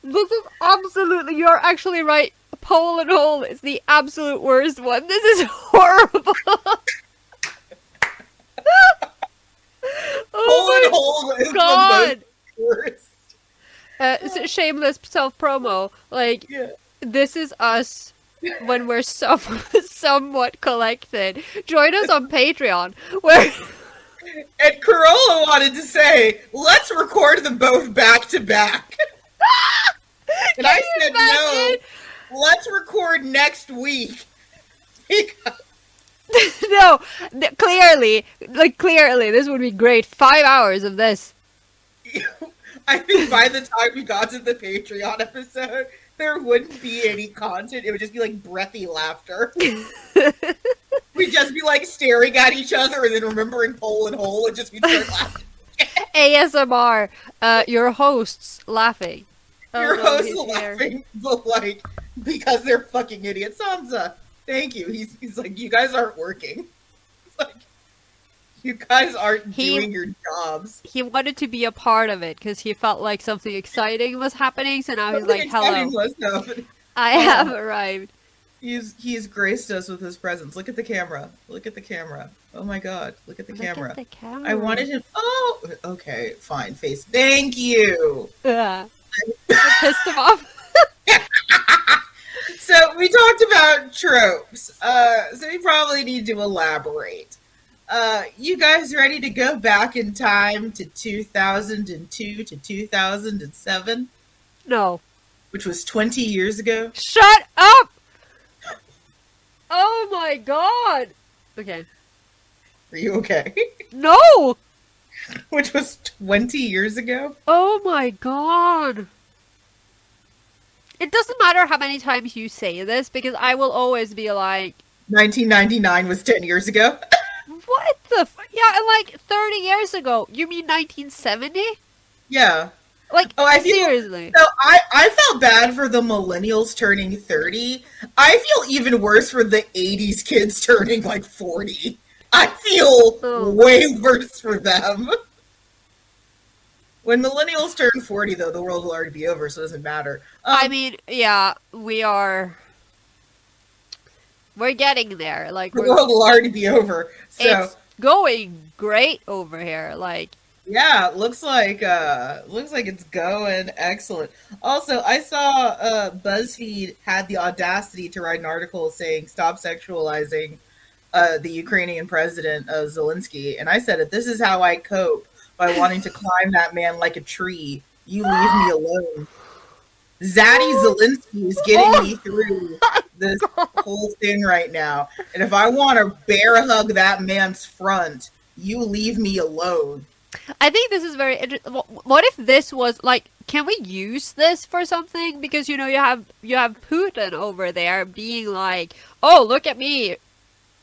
This is absolutely, you're actually right. Pole and hole is the absolute worst one. This is [LAUGHS] horrible. oh my god! Uh, shameless self promo. Like, yeah. this is us when we're [LAUGHS] some, somewhat collected. Join us on Patreon, where. [LAUGHS] And Carola wanted to say, let's record them both back to back. [LAUGHS] and I said, imagine? no, let's record next week. [LAUGHS] [LAUGHS] no, clearly, like, clearly, this would be great. Five hours of this. I think by the time we got to the Patreon episode, there wouldn't be any content. It would just be like breathy laughter. We'd just be like staring at each other and then remembering pole and hole and just be laughing. ASMR, uh, your hosts laughing. Oh, your no, hosts laughing, but like because they're fucking idiots. Sansa, thank you. He's he's like, you guys aren't working. It's like you guys aren't he, doing your jobs. He wanted to be a part of it because he felt like something exciting was happening. So now something he's like, "Hello, I have arrived." He's he's graced us with his presence. Look at the camera. Look at the camera. Oh my god! Look at the, Look camera. At the camera. I wanted him. Oh, okay, fine. Face. Thank you. Yeah. pissed him off. [LAUGHS] so we talked about tropes. Uh, so we probably need to elaborate. Uh, you guys ready to go back in time to 2002 to 2007? No. Which was 20 years ago? Shut up! Oh my god! Okay. Are you okay? [LAUGHS] No! Which was 20 years ago? Oh my god! It doesn't matter how many times you say this because I will always be like 1999 was 10 years ago. [LAUGHS] what the f- Yeah, like 30 years ago. You mean 1970? Yeah. Like oh, I feel, seriously. So I I felt bad for the millennials turning 30. I feel even worse for the 80s kids [LAUGHS] turning like 40. I feel oh. way worse for them. When millennials turn 40, though, the world will already be over, so it doesn't matter. Um, I mean, yeah, we are. We're getting there. Like the world will already be over. So it's going great over here. Like yeah, looks like uh looks like it's going excellent. Also, I saw uh BuzzFeed had the audacity to write an article saying stop sexualizing uh the Ukrainian president uh, Zelensky, and I said it. This is how I cope by wanting to climb that man like a tree. You leave me alone. Zaddy Zelensky is getting me through [LAUGHS] this whole thing right now. And if I want to bear hug that man's front, you leave me alone. I think this is very interesting. What if this was like, can we use this for something? Because you know you have you have Putin over there being like, "Oh, look at me,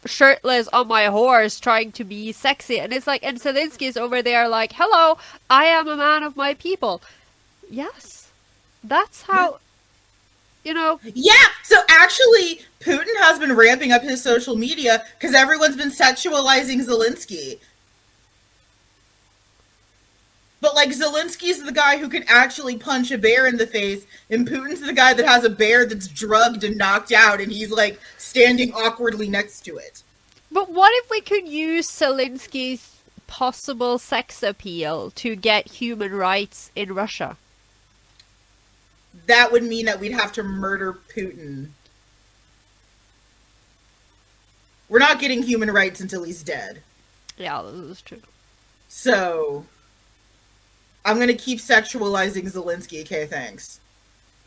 shirtless on my horse trying to be sexy. And it's like, and Zelensky's over there like, hello, I am a man of my people. Yes. That's how, you know. Yeah. So actually, Putin has been ramping up his social media because everyone's been sexualizing Zelensky. But like Zelensky's the guy who can actually punch a bear in the face, and Putin's the guy that has a bear that's drugged and knocked out, and he's like standing awkwardly next to it. But what if we could use Zelensky's possible sex appeal to get human rights in Russia? That would mean that we'd have to murder Putin. We're not getting human rights until he's dead. Yeah, this is true. So I'm gonna keep sexualizing Zelensky. Okay, thanks.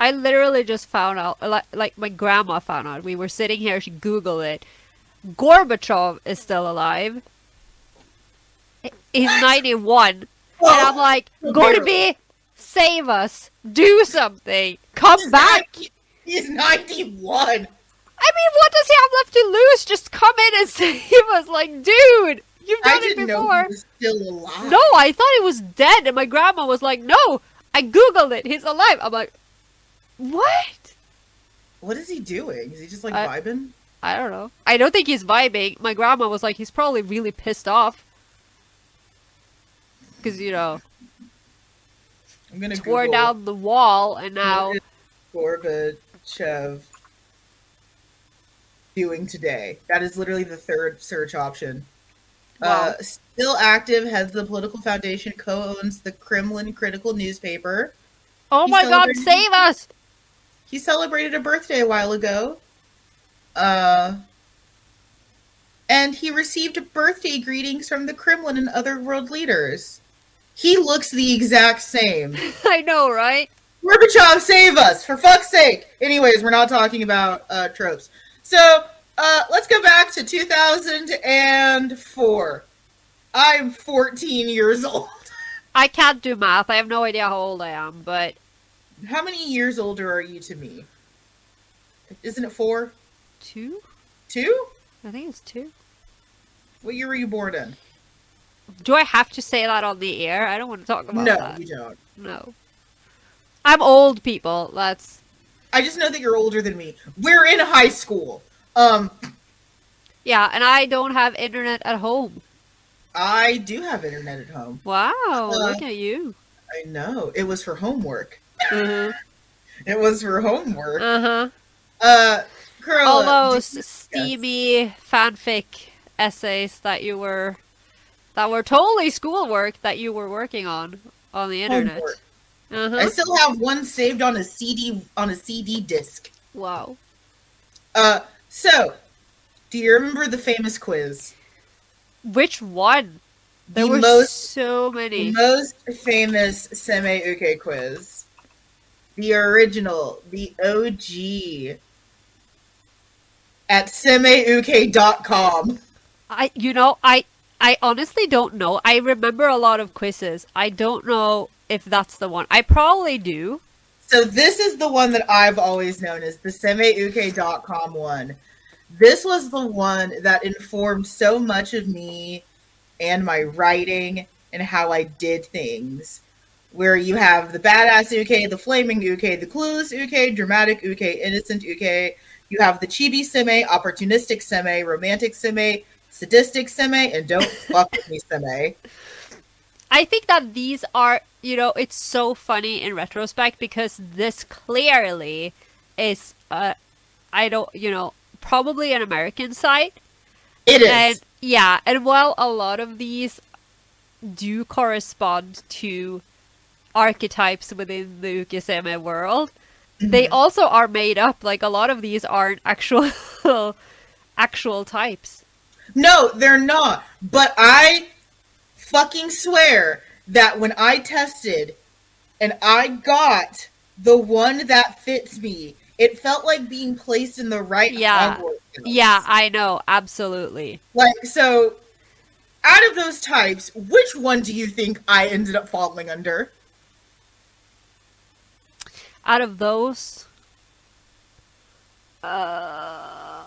I literally just found out, like, like my grandma found out. We were sitting here. She Googled it. Gorbachev is still alive. He's 91. And Oh, I'm like, Gorby, save us. Do something. Come back. He's 91. I mean, what does he have left to lose? Just come in and [LAUGHS] save us. Like, dude, you've done it before. he was still alive. No, I thought he was dead. And my grandma was like, no. I Googled it. He's alive. I'm like, what? What is he doing? Is he just like I- vibing? I don't know. I don't think he's vibing. My grandma was like, he's probably really pissed off. Because, you know, I'm gonna tore Google down the wall and now. Gorbachev doing today. That is literally the third search option. Wow. Uh, still active, heads the political foundation, co-owns the Kremlin critical newspaper. Oh He my god, save us! He celebrated a birthday a while ago. Uh, and he received birthday greetings from the Kremlin and other world leaders. He looks the exact same. [LAUGHS] I know, right? Gorbachev, save us, for fuck's sake. Anyways, we're not talking about uh, tropes. So uh, let's go back to 2004. I'm 14 years old. I can't do math. I have no idea how old I am, but How many years older are you to me? Isn't it four? two? Two? I think it's two. What year were you born in? Do I have to say that on the air? I don't want to talk about No, that. No, you don't. No. I'm old, people. That's I just know that you're older than me. We're in high school. Um, yeah, and I don't have internet at home. I do have internet at home. Wow, Uh, look at you. I know. It was for homework. Uh [LAUGHS] It was for homework. Uh-huh. Uh, All do- those steamy fanfic essays that you were that were totally schoolwork that you were working on on the internet. homework. Uh I still have one saved on a CD on a CD disc. Wow. Uh, so do you remember the famous quiz? Which one? There The were most- so The many. most famous Seme Uke quiz. The original, the OG at semeuke.com. I you know, I I honestly don't know. I remember a lot of quizzes. I don't know if that's the one. I probably do. So this is the one that I've always known as the semeuke.com one. This was the one that informed so much of me and my writing and how I did things. Where you have the badass uke, the flaming uke, the clueless uke, dramatic uke, innocent uke. You have the chibi seme, opportunistic seme, romantic seme, sadistic seme, and don't [LAUGHS] fuck with me seme. I think that these are, you know, it's so funny in retrospect because this clearly is, uh, I don't, you know, probably an American site. It is. And yeah, and while a lot of these do correspond to archetypes within the Ukeseme world, they Mm-hmm. also are made up. Like a lot of these aren't actual [LAUGHS] actual types. No, they're not. But I fucking swear that when I tested and I got the one that fits me, it felt like being placed in the right Yeah. Yeah, I know, absolutely. Like so out of those types, which one do you think I ended up falling under? Out of those, uh,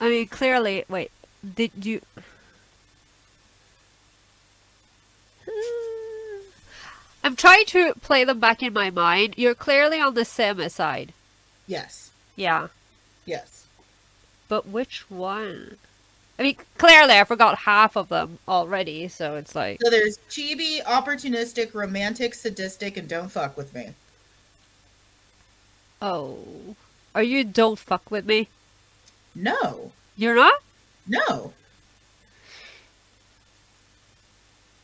I mean, clearly, wait, did you? I'm trying to play them back in my mind. You're clearly on the seme side. Yes. Yeah. Yes. But which one? I mean, clearly I forgot half of them already, so it's like, So there's chibi, opportunistic, romantic, sadistic, and don't fuck with me. oh. Are you don't fuck with me? No. You're not? No.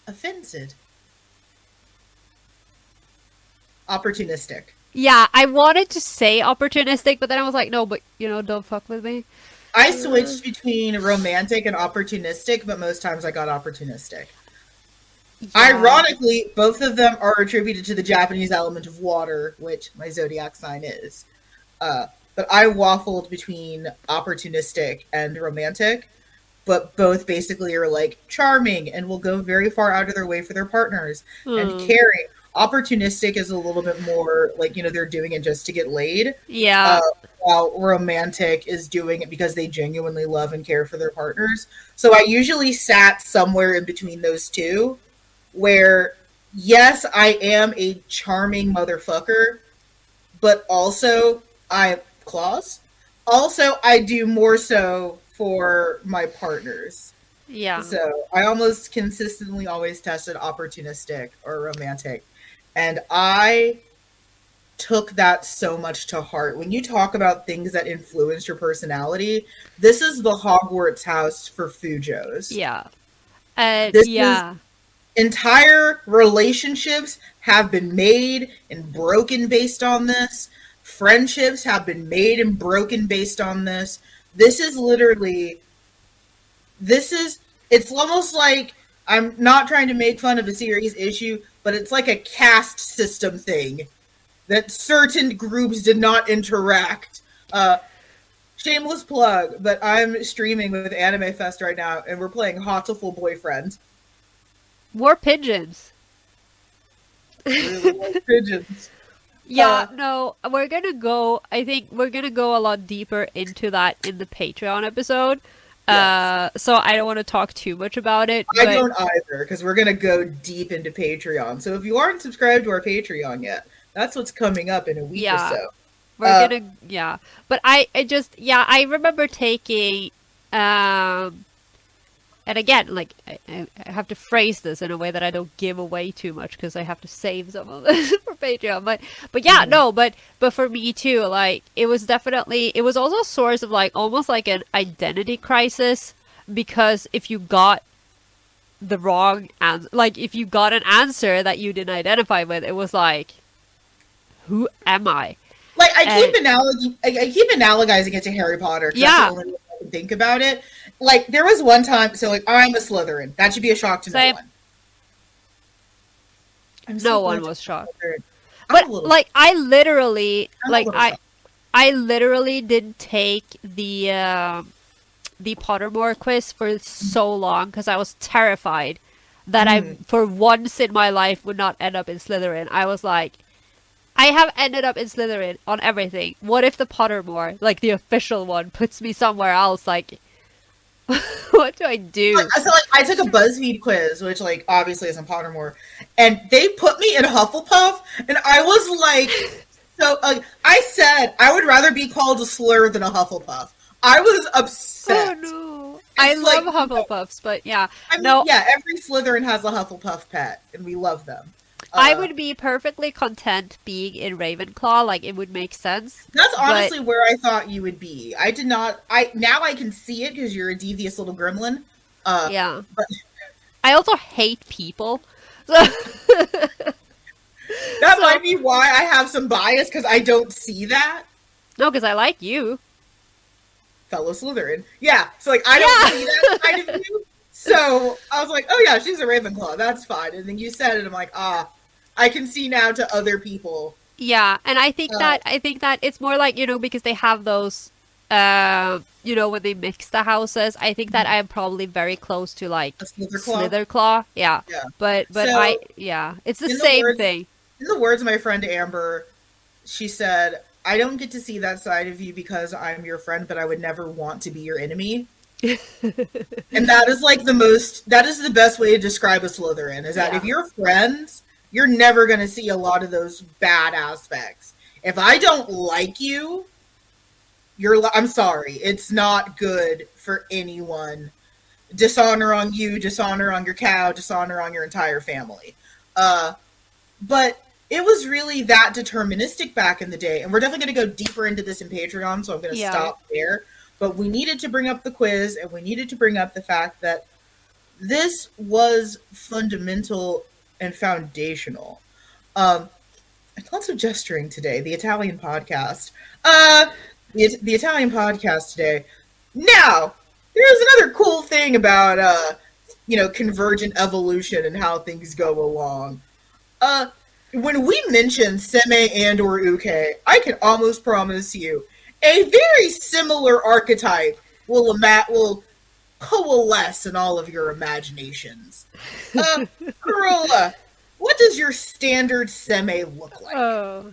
Offended. Opportunistic. Yeah, I wanted to say opportunistic, but then I was like, no, but you know, don't fuck with me. I switched between romantic and opportunistic, but most times I got opportunistic. Yeah. Ironically, both of them are attributed to the Japanese element of water, which my zodiac sign is. Uh, but I waffled between opportunistic and romantic. but both basically are like charming and will go very far out of their way for their partners and Hmm. caring. Opportunistic is a little bit more like, you know, they're doing it just to get laid, Yeah. uh, while romantic is doing it because they genuinely love and care for their partners. So I usually sat somewhere in between those two where, yes, I am a charming motherfucker, but also I claws. Also, I do more so for my partners. yeah. So I almost consistently always tested opportunistic or romantic. And I took that so much to heart. When you talk about things that influence your personality, this is the Hogwarts house for Fujos. Yeah. Uh, This is- yeah. Entire relationships have been made and broken based on this. Friendships have been made and broken based on this. This is literally this is it's almost like I'm not trying to make fun of a serious issue, but it's like a caste system thing that certain groups did not interact. Uh shameless plug, but I'm streaming with Anime Fest right now and we're playing Hatoful Boyfriend. More pigeons. Really like [LAUGHS] pigeons. Yeah, Uh, no, we're gonna go. I think we're gonna go a lot deeper into that in the Patreon episode. Uh, so I don't want to talk too much about it. I but- don't either because we're gonna go deep into Patreon. So if you aren't subscribed to our Patreon yet, that's what's coming up in a week Yeah. or so. We're Uh, gonna yeah, but I I just yeah I remember taking um, and again like I, I have to phrase this in a way that I don't give away too much because I have to save some of this [LAUGHS] for Patreon. But but yeah Mhm. no but but for me too like it was definitely it was also a source of like almost like an identity crisis because if you got the wrong answer like if you got an answer that you didn't identify with it was like who am I Like I keep And- analog- I, I keep analogizing it to Harry Potter. Yeah. That's the only way I can think about it. Like there was one time, so like I'm a Slytherin. That should be a shock to Same. no one. I'm no one was shocked but like i literally I'm like i shocked. i literally didn't take the um the pottermore quiz for so long because i was terrified that i Mm. for once in my life would not end up in slytherin i was like i have ended up in slytherin on everything what if the pottermore like the official one puts me somewhere else like [LAUGHS] what do i do Like, so like I took a BuzzFeed quiz, which like obviously isn't Pottermore, and they put me in Hufflepuff, and I was like, [LAUGHS] so uh, I said I would rather be called a slur than a Hufflepuff. I was upset. oh upset. no i It's love like- hufflepuffs but yeah I mean, No. yeah, every Slytherin has a Hufflepuff pet, and we love them. I Uh, would be perfectly content being in Ravenclaw. Like it would make sense. That's but- honestly where I thought you would be. I did not. I now I can see it because you're a devious little gremlin. Uh, yeah. but- I also hate people. So [LAUGHS] that So- might be why I have some bias because I don't see that. no, because I like you. fellow Slytherin. Yeah, so like I don't Yeah. see that side of you. [LAUGHS] So I was like, oh yeah, she's a Ravenclaw. That's fine. And then you said it, I'm like, ah, I can see now to other people. Yeah, and I think Uh, that I think that it's more like you know because they have those, uh, you know, when they mix the houses. I think that I am probably very close to like Slytherclaw. Slitherclaw. Yeah. Yeah. But but So, I yeah, it's the in the same words- thing. In the words of my friend Amber, she said, I don't get to see that side of you because I'm your friend, but I would never want to be your enemy. [LAUGHS] and that is like the most that is the best way to describe a Slytherin is that Yeah. if you're friends, you're never gonna see a lot of those bad aspects. If I don't like you, you're I'm sorry, it's not good for anyone. Dishonor on you, dishonor on your cow, dishonor on your entire family. Uh but it was really that deterministic back in the day. And we're definitely going to go deeper into this in Patreon, so I'm going to Yeah. stop there. But we needed to bring up the quiz and we needed to bring up the fact that this was fundamental and foundational. Um, it's also gesturing today, the Italian podcast. Uh, the, the Italian podcast today. Now, there's another cool thing about, uh, you know, convergent evolution and how things go along. Uh, when we mention Seme and or Uke, I can almost promise you a very similar archetype will will coalesce in all of your imaginations. Uh, [LAUGHS] Carola, what does your standard seme look like? Oh.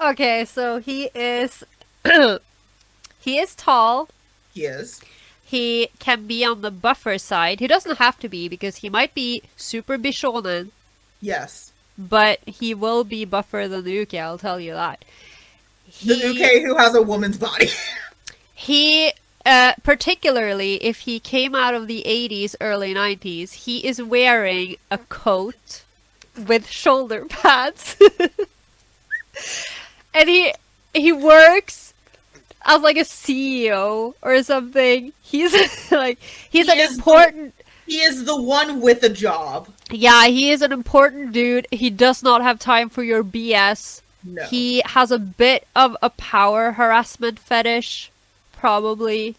Okay, so he is [CLEARS THROAT] he is tall. He is. He can be on the buffer side. He doesn't have to be because he might be super bishonen, Yes. but he will be buffer than the Uke, I'll tell you that. The He- Uke who has a woman's body. [LAUGHS] He, uh, particularly if he came out of the 80s, early 90s, he is wearing a coat with shoulder [LAUGHS] pads. and he he works as like a CEO or something. He's [LAUGHS] like he's He an is the- important he is the one with a job. yeah, he is an important dude. He does not have time for your BS. No. He has a bit of a power harassment fetish, probably.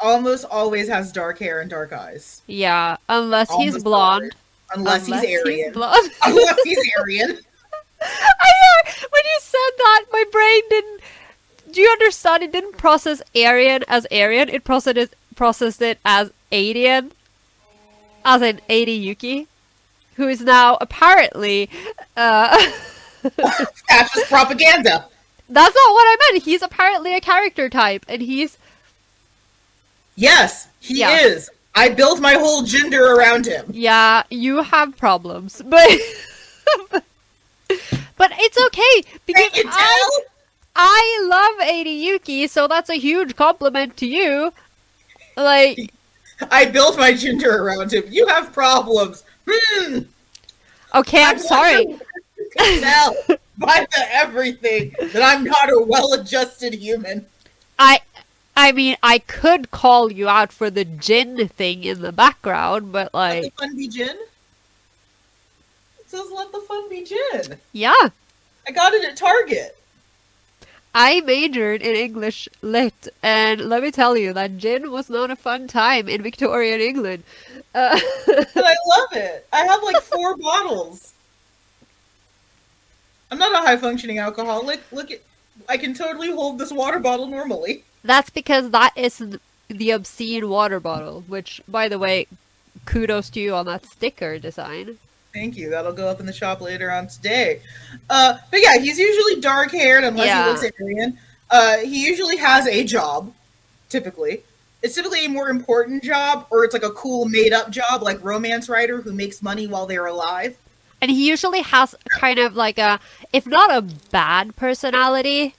almost always has dark hair and dark eyes. Yeah, unless he's blonde. Unless, Unless he's Aryan. blonde. [LAUGHS] unless he's Aryan. [LAUGHS] I know. When you said that, my brain didn't. Do you understand? It didn't process Aryan as Aryan. It processed it, processed it as Adian, as in Eiri Yuki, who is now apparently. Uh, [LAUGHS] Fascist propaganda. that's not what I meant. He's apparently a character type, and he's Yes, he Yeah. is. I built my whole gender around him. yeah. You have problems, [LAUGHS] but but it's okay because I? I love Eiri Yuki, so that's a huge compliment to you. Like, [LAUGHS] I built my gender around him. You have problems. Hmm. okay, I'm I sorry. wonder if you can tell [LAUGHS] by the everything that I'm not a well-adjusted human. I I mean, I could call you out for the gin thing in the background, but like. Let the fun be gin. It says let the fun be gin. yeah. I got it at Target. I majored in English lit, and let me tell you that gin was not a fun time in Victorian England. Uh, [LAUGHS] And I love it. I have like four bottles. I'm not a high functioning alcoholic. Look at I can totally hold this water bottle normally. that's because that is the obscene water bottle, which, by the way, kudos to you on that sticker design. Thank you. That'll go up in the shop later on today. Uh, but yeah, he's usually dark haired unless Yeah. he looks Aryan. Uh, he usually has a job, typically. It's typically a more important job, or it's like a cool made up job, like romance writer who makes money while they're alive. And he usually has kind of like a, if not a bad personality,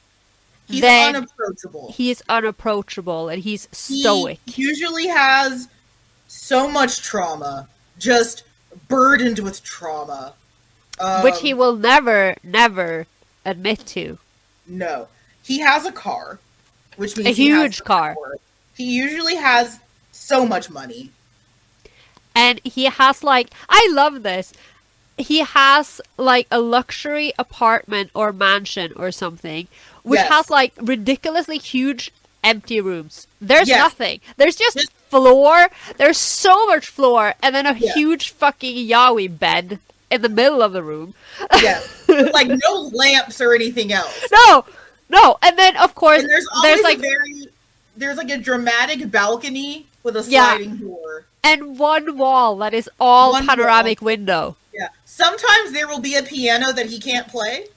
He's then unapproachable. he's unapproachable and he's stoic. He usually has so much trauma, just burdened with trauma. Um, which he will never, never admit to. No, he has a car, which means A huge car. power. He usually has so much money. And he has like, I love this. He has like a luxury apartment or mansion or something, which Yes. has like ridiculously huge empty rooms. There's Yes. nothing. There's just Just- floor. There's so much floor, and then a Yeah. huge fucking yaoi bed in the middle of the room. Yeah, like [LAUGHS] no lamps or anything else. No, no, and then of course And there's always there's like a very there's like a dramatic balcony with a Yeah. sliding door. and one wall that is all One panoramic window. Yeah. Sometimes there will be a piano that he can't play.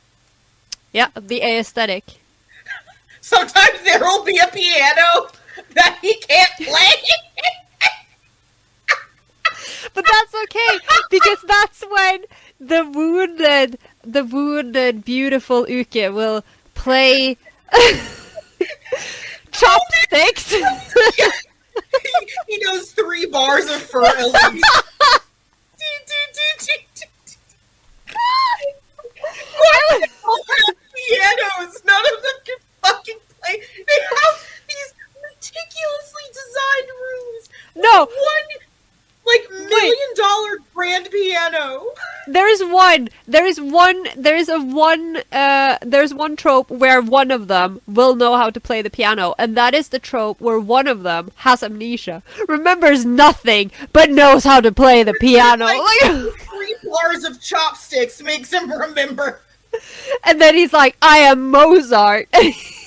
Yeah, the aesthetic. [LAUGHS] Sometimes there will be a piano that he can't play. [LAUGHS] But that's okay because that's when the wounded, the wounded, beautiful Uke will play [LAUGHS] chopsticks. [LAUGHS] he knows three bars of fur. [LAUGHS] Why do they all have pianos? None of them can fucking play. They have these ridiculously designed rooms. no, One like million dollar grand piano. there is one. There is one. There is a one. Uh, there's one trope where one of them will know how to play the piano, and that is the trope where one of them has amnesia, remembers nothing, but knows how to play the piano. Like- [LAUGHS] Three bars of chopsticks makes him remember. and then he's like, "I am Mozart." [LAUGHS]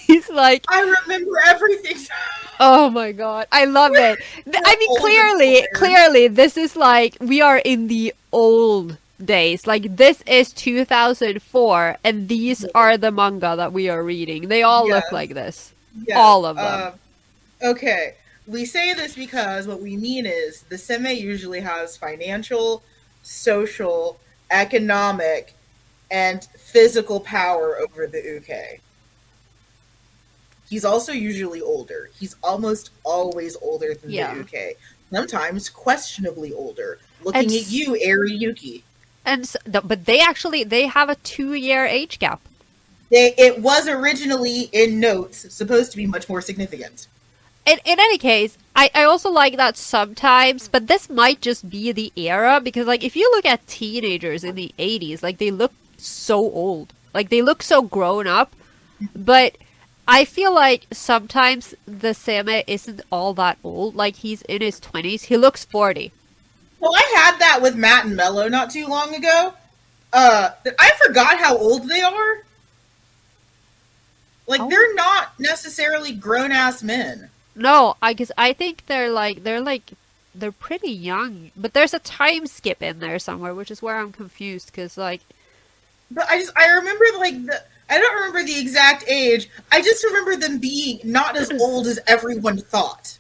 he's like, I remember everything. [LAUGHS] oh my god, I love it. I mean, clearly, clearly, this is like we are in the old days. Like this is 2004, and these are the manga that we are reading. They all look like this. Yes, All of them. um, okay. We say this because what we mean is the seme usually has financial, social, economic, and physical power over the uke. He's also usually older. He's almost always older than Yeah. the uke. Sometimes questionably older. Looking And at you, Eiri Yuki. And but they actually they have a two year age gap. They, it was originally in notes supposed to be much more significant. In, in any case, I, I also like that sometimes, but this might just be the era because, like, if you look at teenagers in the 80s, like, they look so old. Like, they look so grown up. But I feel like sometimes the Seme isn't all that old. Like, he's in his 20s. He looks 40. Well, I had that with Matt and Mello not too long ago. Uh, I forgot how old they are. Like Oh. they're not necessarily grown ass men. No, I guess I think they're like, they're like, they're pretty young. But there's a time skip in there somewhere, which is where I'm confused because, like, But I just I remember like the I don't remember the exact age. I just remember them being not as old as everyone thought.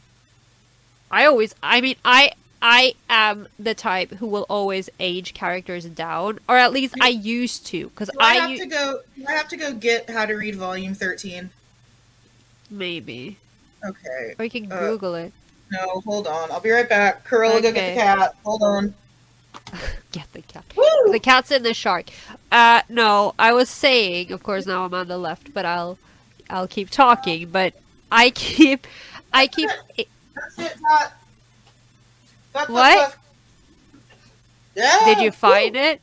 I always, I mean, I I am the type who will always age characters down, or at least I used to, because I, I, have u- to go. I have to go get how to read volume thirteen. maybe Okay. or you can Uh, Google it. No, hold on. I'll be right back. Curl, go get the cat. Hold on. [LAUGHS] Get the cat. Woo! The cat's in the shark. Uh, no, I was saying, of course, now I'm on the left, but I'll I'll keep talking. But I [LAUGHS] keep, I keep. That's it. Tot, tot, What? Yeah. Did you find it?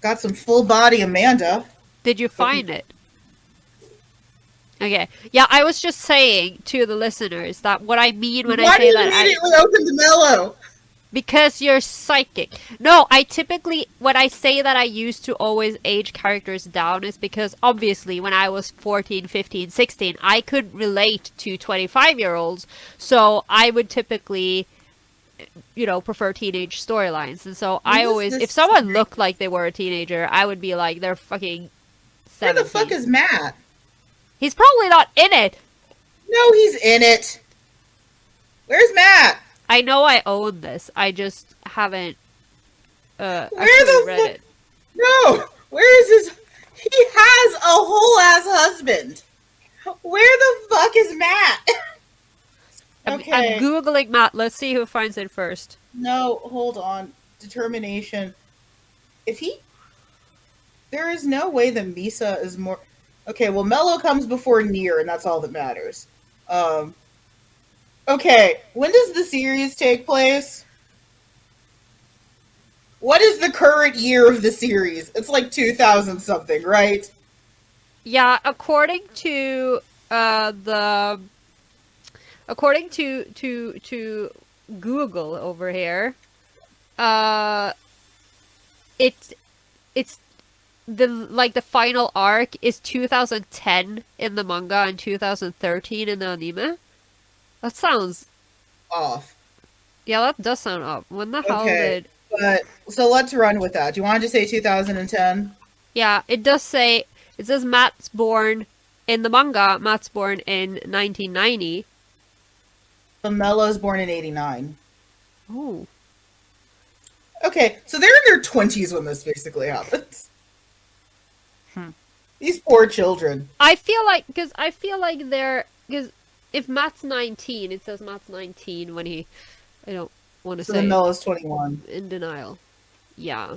Got some full body Amanda. Did you find it? Okay. Yeah, I was just saying to the listeners that what I mean when Why I do say you that I, immediately open the mellow? Because you're psychic. No, I typically, when I say that I used to always age characters down, is because obviously when I was 14, 15, 16, I could relate to 25 year olds. So I would typically, you know, prefer teenage storylines. And so I always, if someone looked like they were a teenager, I would be like, they're fucking Where the fuck is Matt? He's probably not in it. No, he's in it. Where's Matt? I know I own this. I just haven't uh, Where the read it. No. Where is his? He has a whole ass husband. Where the fuck is Matt? [LAUGHS] I'm, okay. I'm googling Matt. Let's see who finds it first. No, hold on. Determination. If he. There is no way that Misa is more. Okay, well, Mello comes before Near, and that's all that matters. Um. Okay, when does the series take place? What is the current year of the series? It's like 2000 something, right? Yeah, according to uh, the according to to to Google over here, uh, it's it's the like the final arc is 2010 in the manga and 2013 in the anime. That sounds Off. yeah, that does sound off. When the hell Okay. did But, so let's run with that. Do you want to just say 2010? Yeah, it does say it says Matt's born in the manga. Matt's born in 1990. But Mello's born in 89. Ooh. Okay, so they're in their twenties when this basically happens. Hmm. These poor children. I feel like because I feel like they're because if Matt's 19, it says Matt's 19 when he. I don't want to So say then Mello's twenty-one. in denial. Yeah,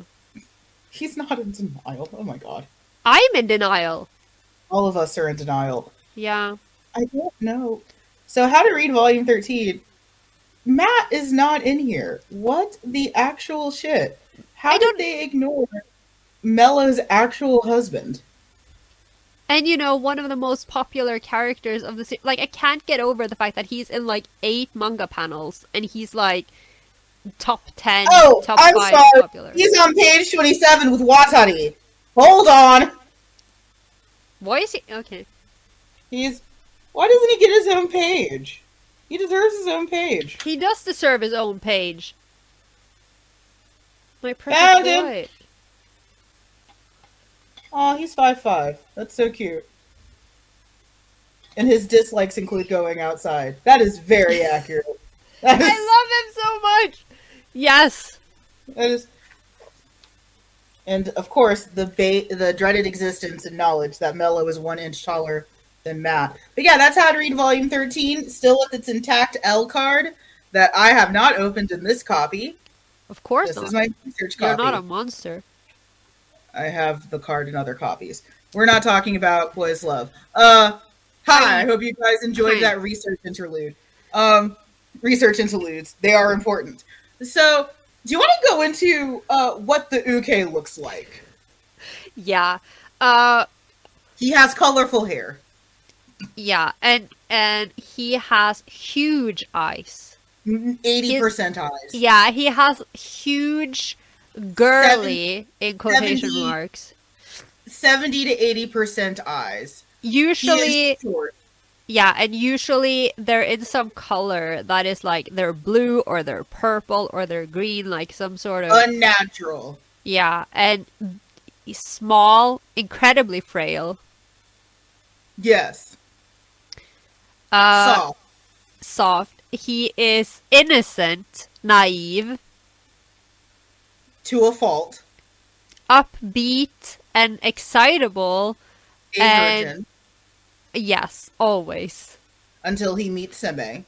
He's not in denial. Oh my god. I'm in denial. All of us are in denial. Yeah, I don't know. So how to read volume thirteen? Matt is not in here. What the actual shit? How I did don't- they ignore Mello's actual husband? And you know one of the most popular characters of the se- like I can't get over the fact that he's in like eight manga panels and he's like top 10, Oh, top I'm five sorry. popular. He's on page twenty-seven with Watari. Hold on. Why is he okay? He's why doesn't he get his own page? He deserves his own page. He does deserve his own page. My Found him. right. Oh, he's five five. That's so cute. And his dislikes include going outside. That is very [LAUGHS] accurate. Is, I love him so much. Yes. that is and of course the ba- the dreaded existence and knowledge that Mello is one inch taller than Matt. But yeah, that's how to read volume thirteen, still with its intact L card that I have not opened in this copy. Of course This not. is my research copy. You're not a monster. I have the card and other copies. We're not talking about Boys Love. Uh, hi. I hope you guys enjoyed Hi. that research interlude. Um, research interludes. They are important. So, do you want to go into uh, what the Uke looks like? Yeah. Uh He has colorful hair. yeah, and and he has huge eyes. Eighty percent eyes. Yeah, he has huge girly in quotation 70 marks. Seventy to eighty percent eyes. Usually short. Yeah, and usually they're in some color that is like they're blue or they're purple or they're green, like some sort of unnatural. yeah, and small, incredibly frail, Yes, uh, soft. soft. He is innocent, naive, to a fault. upbeat, and excitable. And- Yes, always. until he meets Seme.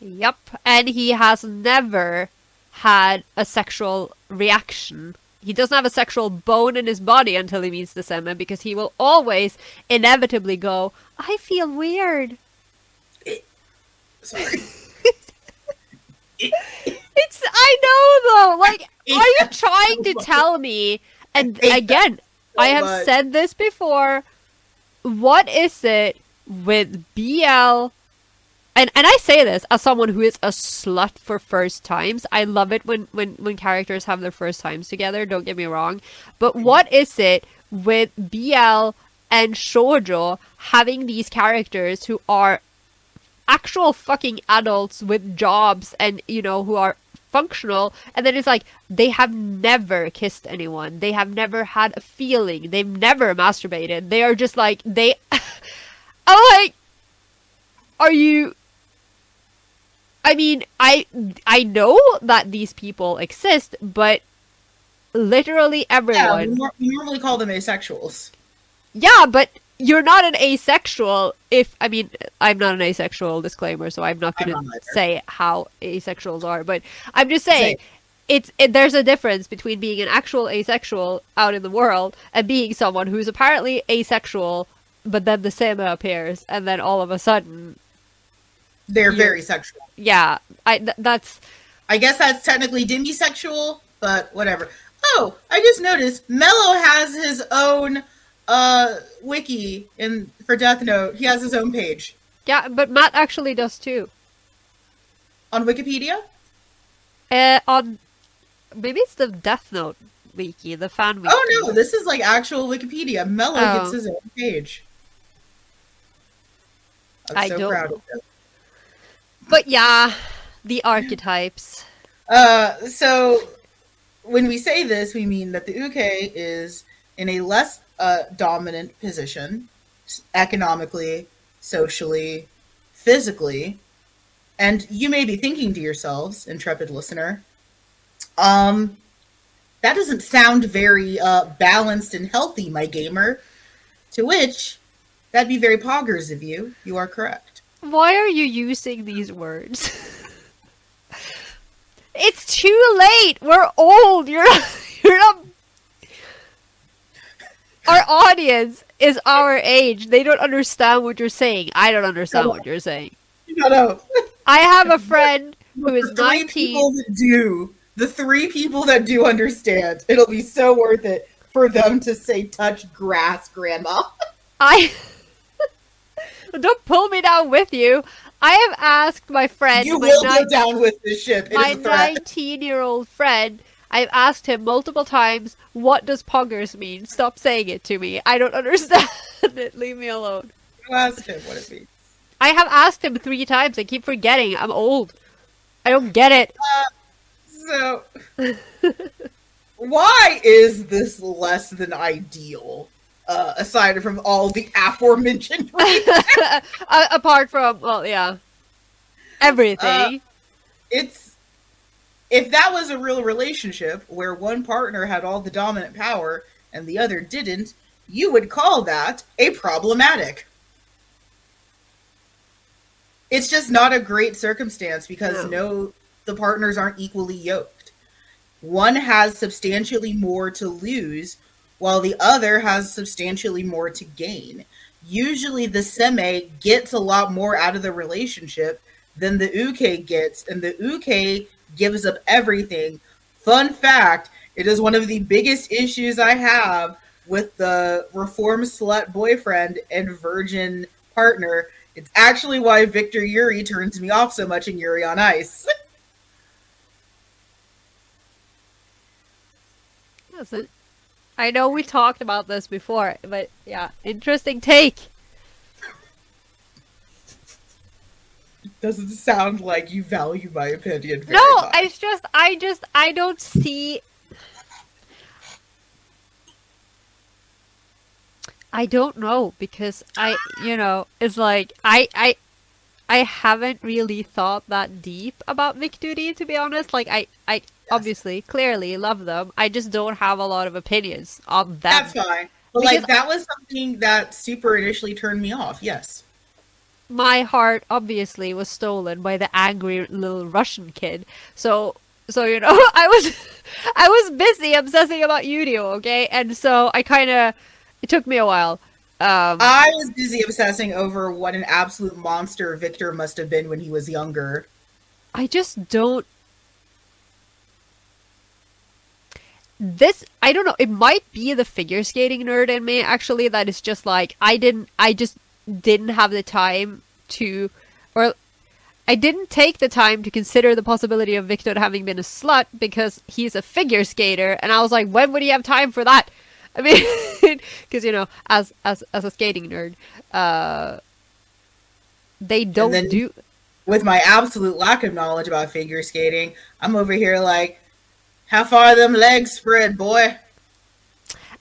Yep, and he has never had a sexual reaction. He doesn't have a sexual bone in his body until he meets the Seme because he will always inevitably go, I feel weird. Sorry. [LAUGHS] It's I know though. Like, [LAUGHS] are you trying so to tell me? And that again, I have much. said this before. What is it with BL? And and I say this as someone who is a slut for first times. I love it when when when characters have their first times together. Don't get me wrong, but mm-hmm. what is it with BL and shoujo having these characters who are actual fucking adults with jobs and you know who are functional and then it's like they have never kissed anyone. They have never had a feeling. They've never masturbated. They are just like they [LAUGHS] i'm like are you i mean i i know that these people exist but literally everyone nor- we normally call them asexuals. yeah, but you're not an asexual if I mean I'm not an asexual disclaimer, so I'm not going to say how asexuals are, but I'm just saying Same. it's it, there's a difference between being an actual asexual out in the world and being someone who's apparently asexual but then the seme appears and then all of a sudden They're very sexual. yeah, I th- that's I guess that's technically demisexual, but whatever. Oh, I just noticed Mello has his own uh wiki in for Death Note. He has his own page yeah, but Matt actually does too. on Wikipedia. Uh, on maybe it's the Death Note wiki, the fan wiki. Oh no, this is like actual Wikipedia. Mello Oh. gets his own page. I'm I so don't proud of him. But yeah, the archetypes. Uh, so when we say this, we mean that the uke is in a less uh, dominant position economically, socially, physically. And you may be thinking to yourselves, intrepid listener, um, that doesn't sound very uh, balanced and healthy, my gamer. To which, that'd be very poggers of you. You are correct. Why are you using these words? [LAUGHS] it's too late. We're old. You're. [LAUGHS] You're not. Our audience is our age. They don't understand what you're saying. I don't understand what you're saying. No, no. I have a friend who is the three 19. people that do the three people that do understand it'll be so worth it for them to say touch grass grandma I [LAUGHS] don't pull me down with you. I have asked my friend, you my will nine- go down with this ship it my is a threat 19 year old friend, I've asked him multiple times, what does poggers mean? Stop saying it to me. I don't understand [LAUGHS] it. Leave me alone. You asked him what it means. I have asked him three times. I keep forgetting. I'm old. I don't get it. So, [LAUGHS] why is this less than ideal? Uh, aside from all the aforementioned [LAUGHS] apart from, well, yeah. Everything. it's if that was a real relationship where one partner had all the dominant power and the other didn't, you would call that a problematic. It's just not a great circumstance because No. no the partners aren't equally yoked. One has substantially more to lose while the other has substantially more to gain. Usually the seme gets a lot more out of the relationship than the uke gets and the uke gives up everything. Fun fact, it is one of the biggest issues I have with the reform slut boyfriend and virgin partner. It's actually why Victor Yuri turns me off so much in Yuri on Ice. [LAUGHS] I know we talked about this before, but yeah, interesting take. Doesn't sound like you value my opinion. Very No, much. it's just I just I don't see I don't know because I you know, it's like I I I haven't really thought that deep about Vic Duty to be honest. Like I I obviously clearly love them. I just don't have a lot of opinions on them. That's fine. But Because- like that was something that super initially turned me off. Yes. My heart obviously was stolen by the angry little Russian kid. So so you know, [LAUGHS] I was [LAUGHS] I was busy obsessing about Yurio, okay? And so I kind of it took me a while. Um I was busy obsessing over what an absolute monster Victor must have been when he was younger. I just don't this I don't know, it might be the figure skating nerd in me actually that is just like I didn't I just didn't have the time to or I didn't take the time to consider the possibility of Victor having been a slut because he's a figure skater and I was like when would he have time for that? I mean [LAUGHS] because you know as as as a skating nerd uh they don't then- do With my absolute lack of knowledge about figure skating, I'm over here like, how far them legs spread, boy?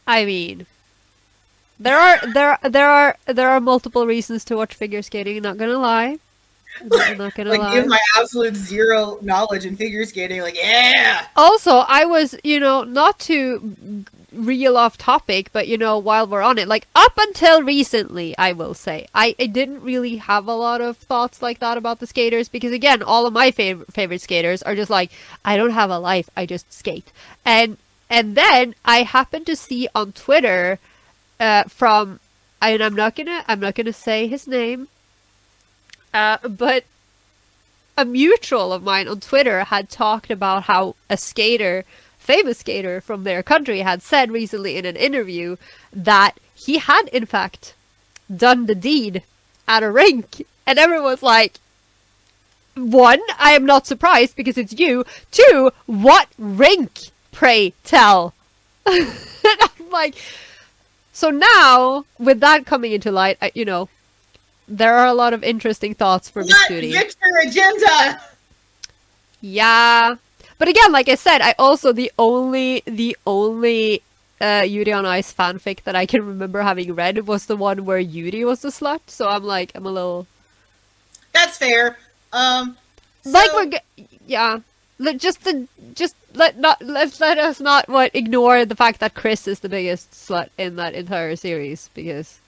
I mean, there are there there are there are multiple reasons to watch figure skating. Not gonna lie, I'm not gonna [LAUGHS] Like, lie. give my absolute zero knowledge in figure skating. Like, yeah. Also, I was you know not to reel off topic, but you know while we're on it, like up until recently, I will say I, I didn't really have a lot of thoughts like that about the skaters because again, all of my favorite favorite skaters are just like I don't have a life, I just skate, and and then I happened to see on Twitter uh, from and I'm not gonna I'm not gonna say his name, uh, but a mutual of mine on Twitter had talked about how a skater, famous skater from their country, had said recently in an interview that he had in fact done the deed at a rink, and everyone's like. One, I am not surprised because it's you. Two, what rink, pray tell? [LAUGHS] and I'm like, so now, with that coming into light, I, you know, there are a lot of interesting thoughts for Miss Judy. Victor agenda? Yeah. But again, like I said, I also the only the only uh Yuri on Ice fanfic that I can remember having read was the one where Yuri was the slut. So I'm like I'm a little That's fair. Um, like we're g- yeah. Let just to, just let not let let us not what ignore the fact that Chris is the biggest slut in that entire series because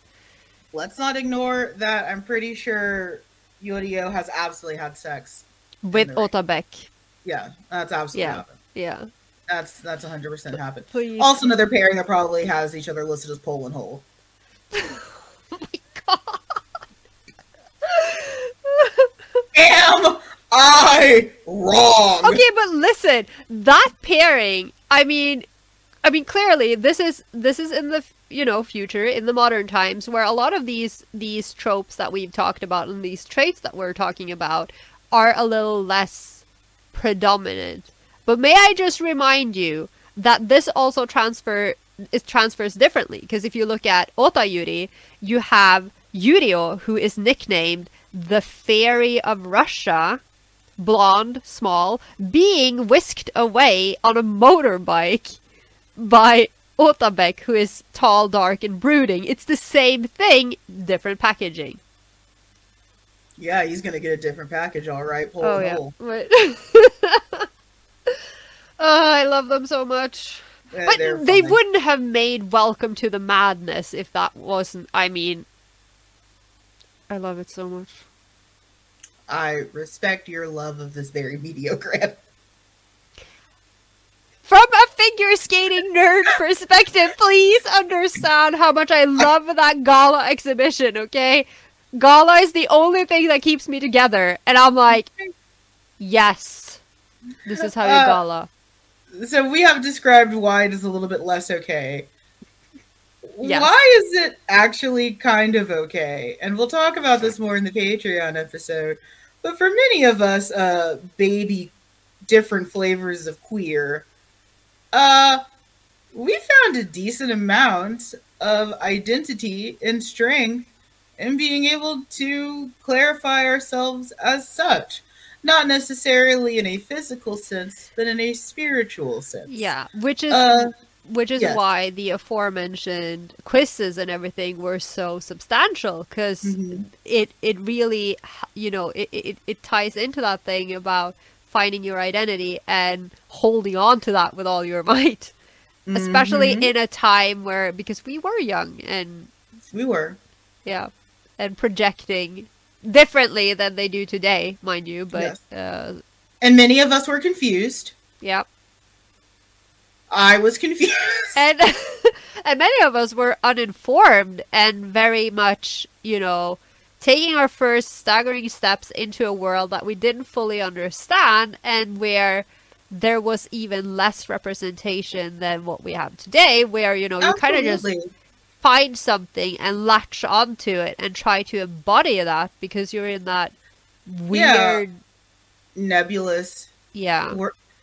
let's not ignore that. I'm pretty sure Yurio has absolutely had sex. with. Otabek. Yeah, that's absolutely Yeah. happened. Yeah. That's that's 100 percent happened. Please. Also, another pairing that probably has each other listed as pole and hole. [LAUGHS] Oh Am I wrong? Okay, but listen, that pairing, I mean, I mean clearly this is this is in the you know future in the modern times where a lot of these these tropes that we've talked about and these traits that we're talking about are a little less predominant. But may I just remind you that this also transfer it transfers differently because if you look at Ota Yuri, you have Yurio who is nicknamed the Fairy of Russia, blonde, small, being whisked away on a motorbike by Otabek, who is tall, dark, and brooding. It's the same thing, different packaging. Yeah, he's gonna get a different package, all right. Pull oh yeah. Right. [LAUGHS] oh, I love them so much. Yeah, But they wouldn't have made Welcome to the Madness if that wasn't. I mean, I love it so much. I respect your love of this very mediocre. From a figure skating nerd perspective, please understand how much I love that gala exhibition, okay? Gala is the only thing that keeps me together, and I'm like, yes, this is how you Uh, gala. So we have described why it is a little bit less okay. Yes. Why is it actually kind of okay? And we'll talk about this more in the Patreon episode. But for many of us, uh, baby, different flavors of queer, uh, we found a decent amount of identity and strength in being able to clarify ourselves as such. Not necessarily in a physical sense, but in a spiritual sense. Yeah, which is Uh, which is yes. why the aforementioned quizzes and everything were so substantial because Mhm. it it really you know it, it it ties into that thing about finding your identity and holding on to that with all your [LAUGHS] might especially Mhm. in a time where because we were young and we were. yeah and projecting differently than they do today mind you but uh And many of us were confused. yeah I was confused. [LAUGHS] and [LAUGHS] and many of us were uninformed and very much you know taking our first staggering steps into a world that we didn't fully understand and where there was even less representation than what we have today where you know you kind of just find something and latch onto it and try to embody that because you're in that Yeah. weird nebulous. yeah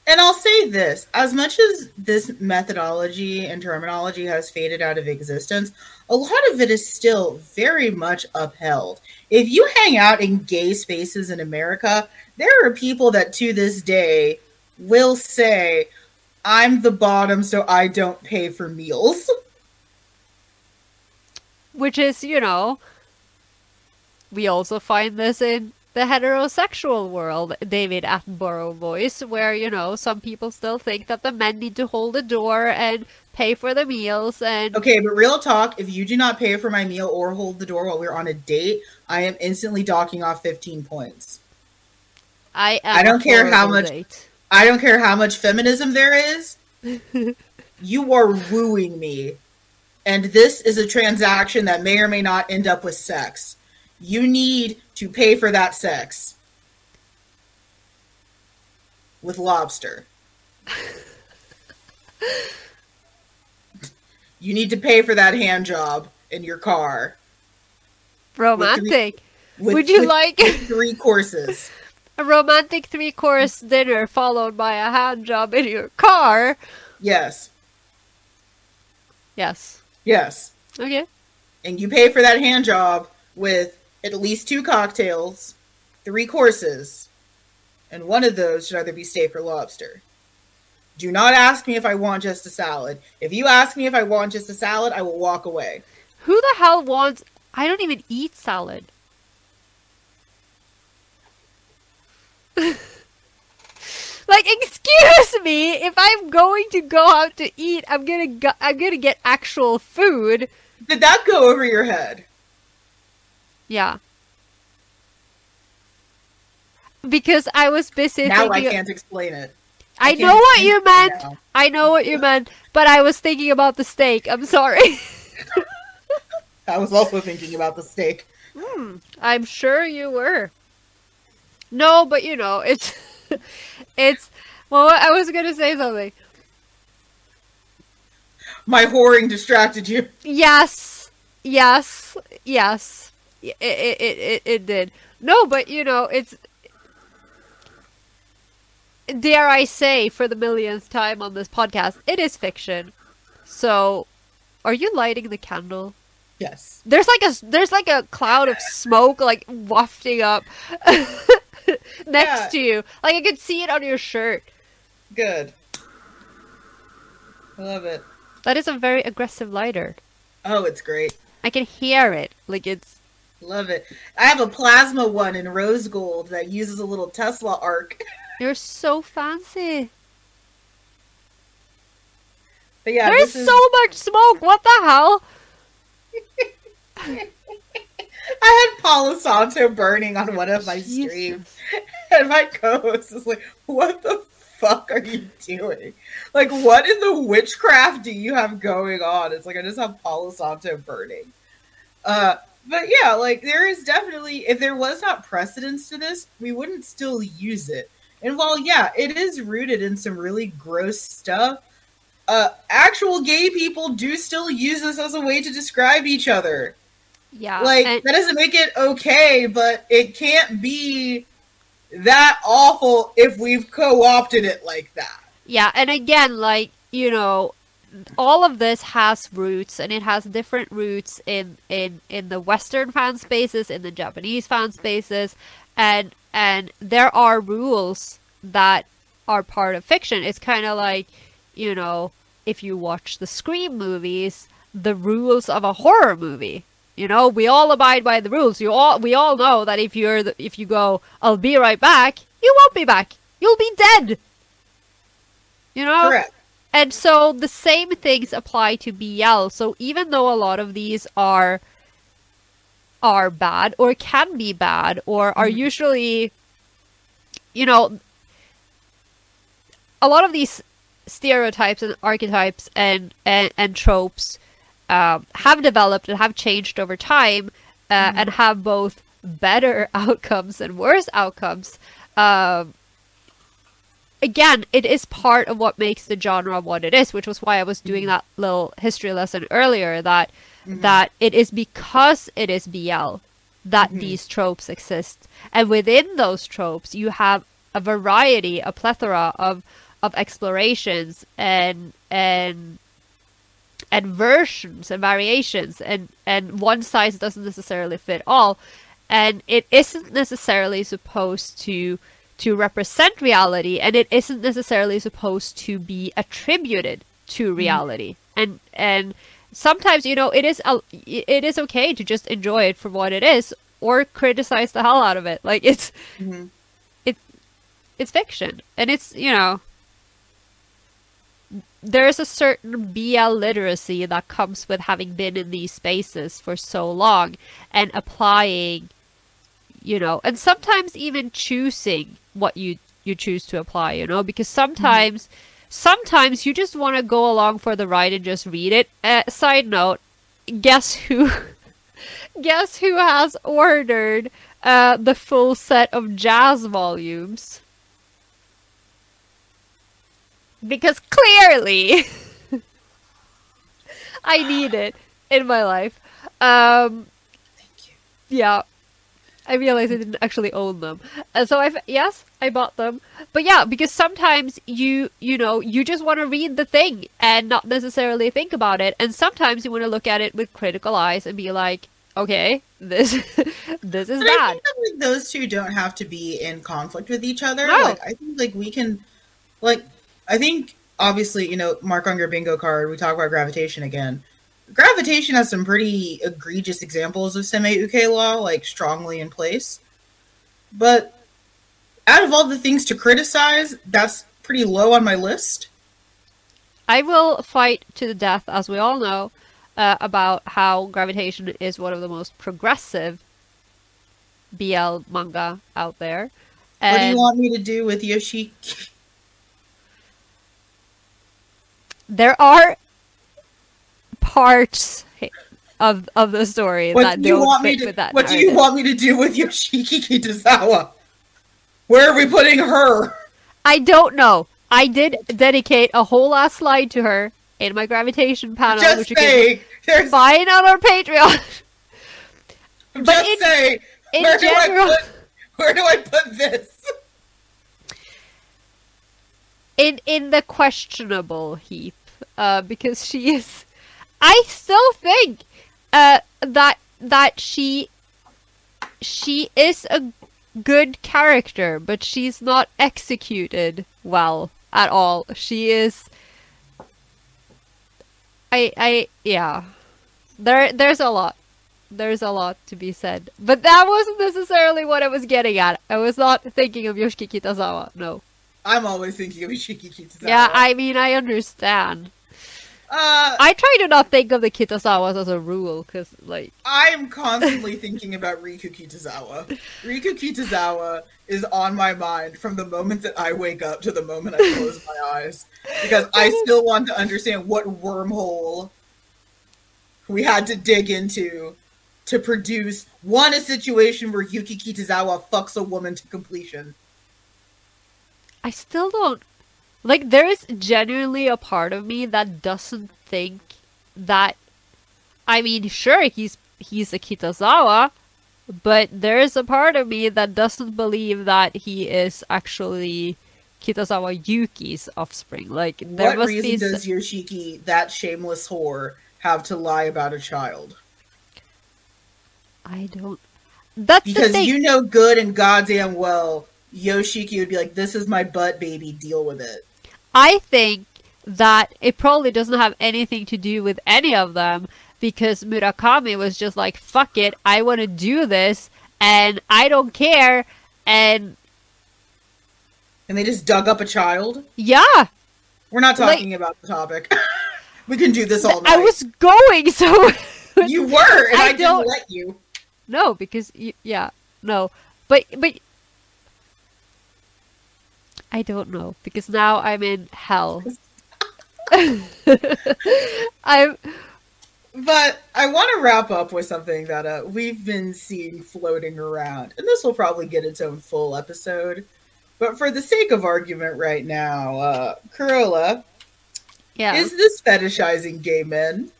And I'll say this as much as this methodology and terminology has faded out of existence, a lot of it is still very much upheld. If you hang out in gay spaces in America, there are people that to this day will say, I'm the bottom, so I don't pay for meals. which is you know we also find this in the heterosexual world david attenborough voice where you know some people still think that the men need to hold the door and pay for the meals and Okay, but real talk, if you do not pay for my meal or hold the door while we're on a date, I am instantly docking off 15 points. i am I don't care how much- date. I don't care how much feminism there is. [LAUGHS] you are wooing me. And this is a transaction that may or may not end up with sex. You need to pay for that sex with lobster. you need to pay for that hand job in your car. romantic with- would you with like three courses? [LAUGHS] a romantic three course dinner followed by a hand job in your car Yes. yes Yes. okay and you pay for that hand job with at least two cocktails, three courses, and one of those should either be steak or lobster. Do not ask me if I want just a salad. If you ask me if I want just a salad, I will walk away. who the hell wants i don't even eat salad [LAUGHS] like excuse me if i'm going to go out to eat i'm gonna go, i'm gonna get actual food Did that go over your head? Yeah because i was busy now I can't explain it. I, can't know what you meant now. i know what you meant but i was thinking about the steak i'm sorry [LAUGHS] I was also thinking about the steak. Hmm. I'm sure you were. No, but you know, it's [LAUGHS] it's well I was gonna say something. My whoring distracted you. Yes. Yes. Yes. It it it, it, did. No, but you know, it's dare I say, for the millionth time on this podcast, it is fiction. So, are you lighting the candle? Yes. There's like a there's like a cloud of smoke like wafting up [LAUGHS] next Yeah. to you. Like I could see it on your shirt. Good. I love it. That is a very aggressive lighter. Oh, it's great. I can hear it. Like it's Love it. I have a plasma one in rose gold that uses a little Tesla arc. [LAUGHS] you're so fancy. But yeah, There's is, so much smoke. What the hell? [LAUGHS] I had Palo Santo burning on one of my Jesus. streams, [LAUGHS] and my co-host is like, "What the fuck are you doing? Like, what in the witchcraft do you have going on?" It's like I just have Palo Santo burning. Uh, but yeah, like there is definitely, if there was not precedence to this, we wouldn't still use it. And while yeah, it is rooted in some really gross stuff. Uh, actual gay people do still use this as a way to describe each other Yeah. like and- that doesn't make it okay but it can't be that awful if we've co-opted it like that Yeah, and again, like, you know, all of this has roots and it has different roots in in in the western fan spaces, in the Japanese fan spaces, and and there are rules that are part of fiction. It's kind of like, you know, if you watch the Scream movies, the rules of a horror movie. You know, we all abide by the rules. You all we all know that if you're the, if you go, I'll be right back, you won't be back. You'll be dead. You know? correct And so the same things apply to BL. So even though a lot of these are are bad or can be bad or are usually you know a lot of these stereotypes and archetypes and and, and tropes um, have developed and have changed over time uh, and have both better [LAUGHS] outcomes and worse outcomes um, again, it is part of what makes the genre what it is, which was why I was doing mm-hmm. that little history lesson earlier. That mm-hmm. that it is because it is BL that mm-hmm. these tropes exist, and within those tropes, you have a variety, a plethora of of explorations and and and versions and variations, and and one size doesn't necessarily fit all, and it isn't necessarily supposed to to represent reality and it isn't necessarily supposed to be attributed to reality. And and sometimes you know it is a, it is okay to just enjoy it for what it is or criticize the hell out of it. Like it's Mhm. it it's fiction. And it's you know there's a certain BL literacy that comes with having been in these spaces for so long and applying you know and sometimes even choosing what you you choose to apply you know because sometimes sometimes you just want to go along for the ride and just read it. Uh, side note guess who [LAUGHS] guess who has ordered uh, the full set of jazz volumes? Because clearly [LAUGHS] i need it in my life. Um thank you. yeah. I realized I didn't actually own them. And so I've yes, I bought them. But yeah, because sometimes you you know, you just want to read the thing and not necessarily think about it. And sometimes you want to look at it with critical eyes and be like, okay, this [LAUGHS] this is But I bad. think that, like, those two don't have to be in conflict with each other. No. Like I think like we can like I think obviously, you know, mark on your bingo card, we talk about gravitation again. Gravitation has some pretty egregious examples of seme uke law, like strongly in place. But out of all the things to criticize, that's pretty low on my list. I will fight to the death, as we all know, uh, about how Gravitation is one of the most progressive BL manga out there. what do you want me to do with Yoshi? there are parts of of the story What that do you don't want me to with that What do you want me to do with Yoshiki Kitazawa? Where are we putting her? I don't know. I did dedicate a whole last slide to her in my gravitation panel, just which you can. Find on our Patreon. [LAUGHS] but just in- say. in where do I put? Where do I put this? in in the questionable heap uh, because she is. I still think uh, that that she she is a good character, but she's not executed well at all. She is. I I yeah. There there's a lot. There's a lot to be said. But that wasn't necessarily what I was getting at. I was not thinking of Yoshiki Kitazawa. No. I'm always thinking of Yoshiki Kitazawa. Yeah, I mean I understand. Uh, I try to not think of the Kitazawas as a rule, because like I'm constantly thinking about Riku Kitazawa. Riku Kitazawa is on my mind from the moment that I wake up to the moment I close my eyes. Because I [LAUGHS] still want to understand what wormhole we had to dig into to produce one a situation where Yuki Kitazawa fucks a woman to completion. I still don't like there is genuinely a part of me that doesn't think that I mean sure he's he's a Kitazawa but there is a part of me that doesn't believe that he is actually Kitazawa Yuki's offspring. Like there what must reason be does Yoshiki, that shameless whore, have to lie about a child? I don't That's Because you know good and goddamn well Yoshiki would be like, This is my butt baby, deal with it. I think that it probably doesn't have anything to do with any of them because Murakami was just like, fuck it, I want to do this and I don't care. And And they just dug up a child. yeah, We're not Like- talking about the topic. [LAUGHS] we can do this all night. I was going so. [LAUGHS] You were, and I I, didn't don't- let you. no, because, y- yeah, no. But, but. I don't know because now I'm in hell. [LAUGHS] I'm But I want to wrap up with something that uh, we've been seeing floating around, and this will probably get its own full episode. But for the sake of argument right now, uh, Carola, yeah. is this fetishizing gay men?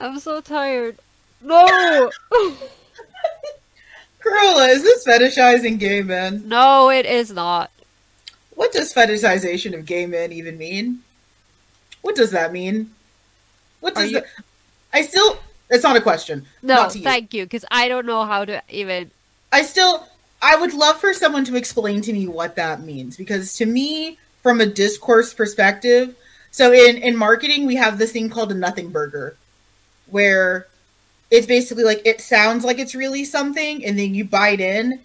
I'm so tired. No. [LAUGHS] [LAUGHS] Carola, is this fetishizing gay men? no, it is not. What does fetishization of gay men even mean? What does that mean? What does you- that? I still. It's not a question. No, Not to you. thank you, because I don't know how to even. I still I would love for someone to explain to me what that means because to me from a discourse perspective so in in marketing we have this thing called a nothing burger where it's basically like it sounds like it's really something and then you bite in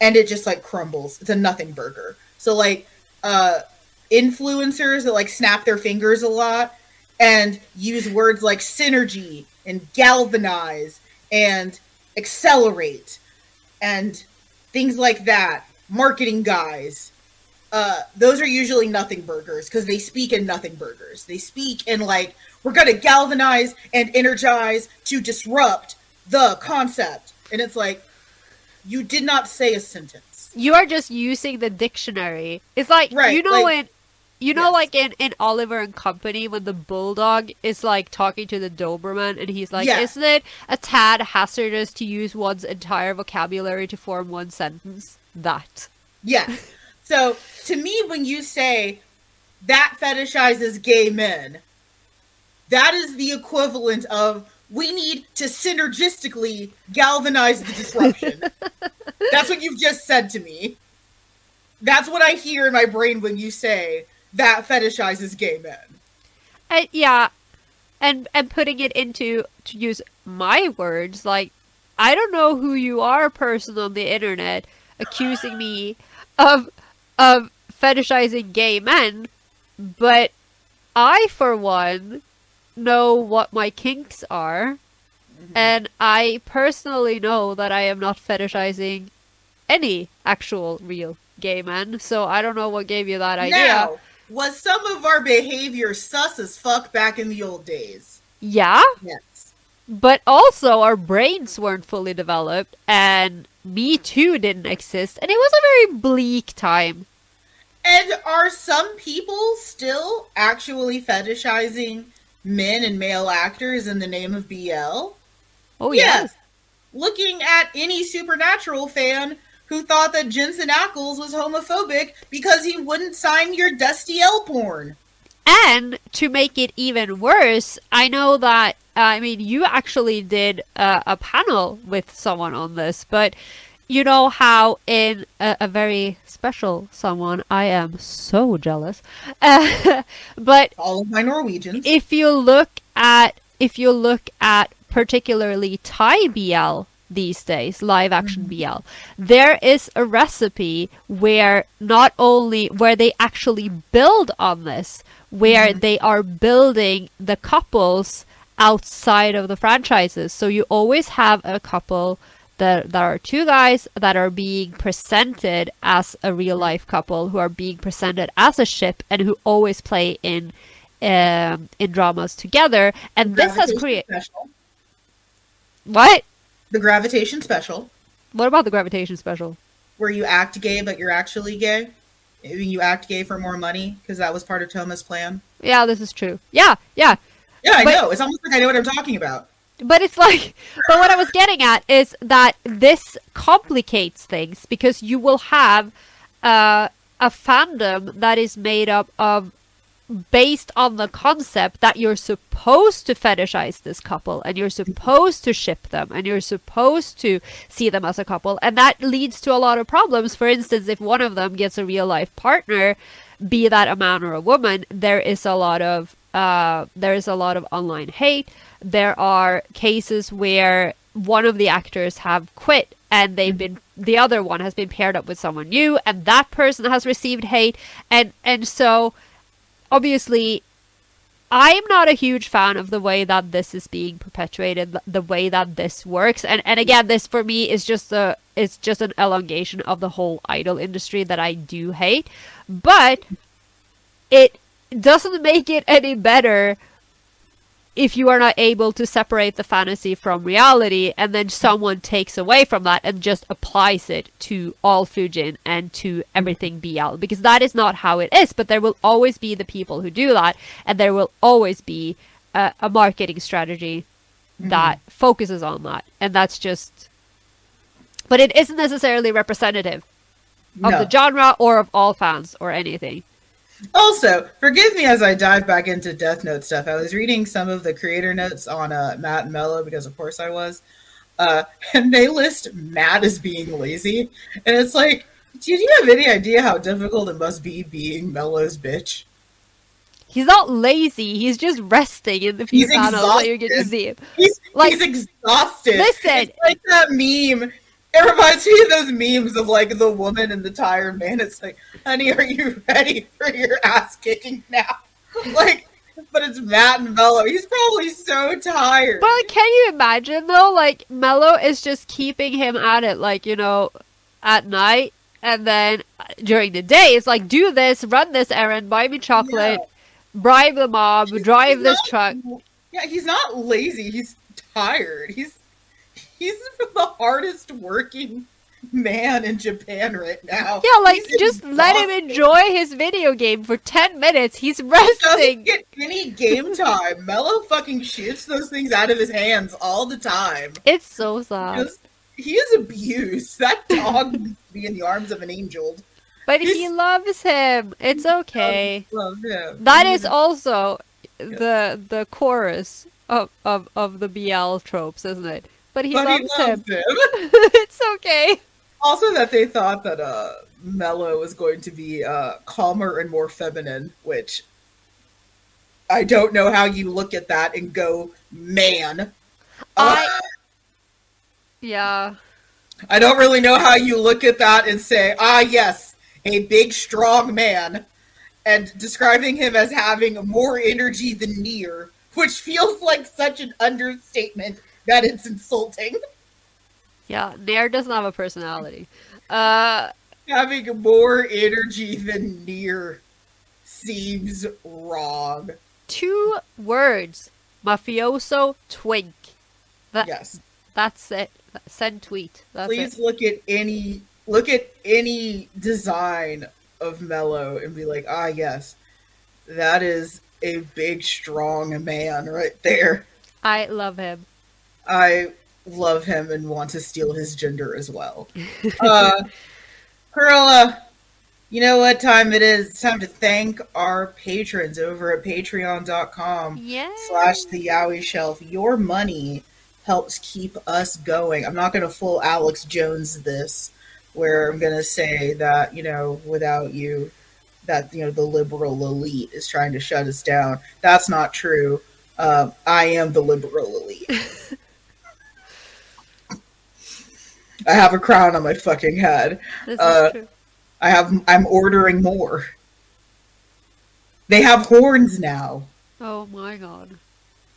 and it just like crumbles it's a nothing burger so like uh influencers that like snap their fingers a lot and use words like synergy and galvanize and accelerate and things like that. Marketing guys. Uh those are usually nothing burgers because they speak in nothing burgers. They speak in like we're gonna galvanize and energize to disrupt the concept. And it's like you did not say a sentence You are just using the dictionary. It's like Right, you know like- in you know Yes. like in, in Oliver and Company when the bulldog is like talking to the Doberman and he's like, Yeah. Isn't it a tad hazardous to use one's entire vocabulary to form one sentence? That. yes so to me when you say that fetishizes gay men that is the equivalent of we need to synergistically galvanize the disruption [LAUGHS] That's what you've just said to me. That's what I hear in my brain when you say that fetishizes gay men. And yeah, and and putting it into to use my words, like I don't know who you are, person on the internet, accusing me of of fetishizing gay men, but I, for one, know what my kinks are, mm-hmm. and I personally know that I am not fetishizing any actual real gay men. So I don't know what gave you that idea. Now, was some of our behavior sus as fuck back in the old days? Yeah. Yes. But also, our brains weren't fully developed, and Me Too didn't exist, and it was a very bleak time. And are some people still actually fetishizing men and male actors in the name of BL? Oh, Yes. yes. Looking at any supernatural fan who thought that Jensen Ackles was homophobic because he wouldn't sign your Destiel porn. And to make it even worse, I know that I mean you actually did uh, a panel with someone on this, but you know how in a, a very special someone I am so jealous. Uh, [LAUGHS] but All of my Norwegians. if you look at if you look at particularly Thai BL these days, live action BL, there is a recipe where not only where they actually build on this, where they are building the couples outside of the franchises. So you always have a couple that that are two guys that are being presented as a real life couple who are being presented as a ship and who always play in um, in dramas together and this has created what The gravitation special, what about the gravitation special where you act gay but you're actually gay. You act gay for more money because that was part of Tohma's plan. yeah this is true yeah yeah Yeah, I But- know. It's almost like I know what I'm talking about. But it's like [LAUGHS] but what i was getting at is that this complicates things because you will have uh, a fandom that is made up of based on the concept that you're supposed to fetishize this couple and you're supposed to ship them and you're supposed to see them as a couple. And that leads to a lot of problems. For instance if one of them gets a real life partner be that a man or a woman there is a lot of uh, there is a lot of online hate. There are cases where one of the actors have quit and they've been the other one has been paired up with someone new and that person has received hate. And and so obviously I'm not a huge fan of the way that this is being perpetuated, the way that this works, and and again, this for me is just a it's just an elongation of the whole idol industry that I do hate, but it doesn't make it any better if you are not able to separate the fantasy from reality and then someone takes away from that and just applies it to all Fujin and to everything BL because that is not how it is but there will always be the people who do that and there will always be a, a marketing strategy mm-hmm. that focuses on that and that's just but it isn't necessarily representative of No. the genre or of all fans or anything Also, forgive me as I dive back into Death Note stuff. I was reading some of the creator notes on uh, Matt and Mello because, of course, I was. Uh, [LAUGHS] and they list Matt as being lazy. And it's like, do you have any idea how difficult it must be being Mello's bitch? He's not lazy. He's just resting in the few panels that you get to see him. He's, Like, he's exhausted. listen. It's like that meme. It reminds me of those memes of like the woman and the tired man. It's like, honey, are you ready for your ass kicking now? [LAUGHS] Like, but it's Matt and Mello. He's probably so tired. But like, can you imagine though? Like Mello is just keeping him at it, like you know, at night, and then uh, during the day, it's like do this, run this errand, buy me chocolate, bribe the mob, drive He's this not- truck. Yeah, he's not lazy. He's tired. He's he's [LAUGHS] the hardest working man in Japan right now. Yeah, like He's just let him enjoy his video game for ten minutes. He's resting. get any game time. Mello fucking shoots those things out of his hands all the time. It's so sad, Because he is abused. [LAUGHS] That dog needs to be in the arms of an angel. but he loves him. It's okay. Love him. That He's- is also the the chorus of, of, of the BL tropes, isn't it? But he but loves he him. loves him. [LAUGHS] it's okay. Also, that they thought that uh, Mello was going to be uh, calmer and more feminine, which I don't know how you look at that and go, man. I- Uh, Yeah. I don't really know how you look at that and say, ah, yes, a big, strong man, and describing him as having more energy than Near, which feels like such an understatement that it's insulting. Yeah. Near doesn't have a personality. Uh Having more energy than Near seems wrong. two words. Mafioso twink. That Yes. that's it. Send tweet. That's Please it. look at any look at any design of Mello and be like, ah, yes, that is a big, strong man right there. I love him. I love him and want to steal his gender as well. [LAUGHS] Uh, you know what time it is? It's time to thank our patrons over at patreon.com Yeah. slash the Yaoi Shelf. Your money helps keep us going. I'm not going to full Alex Jones this, where I'm going to say that, you know, without you, that, you know, the liberal elite is trying to shut us down. That's not true. Uh, I am the liberal elite. [LAUGHS] I have a crown on my fucking head. This uh, is true. I have. I'm ordering more. They have horns now. Oh my god.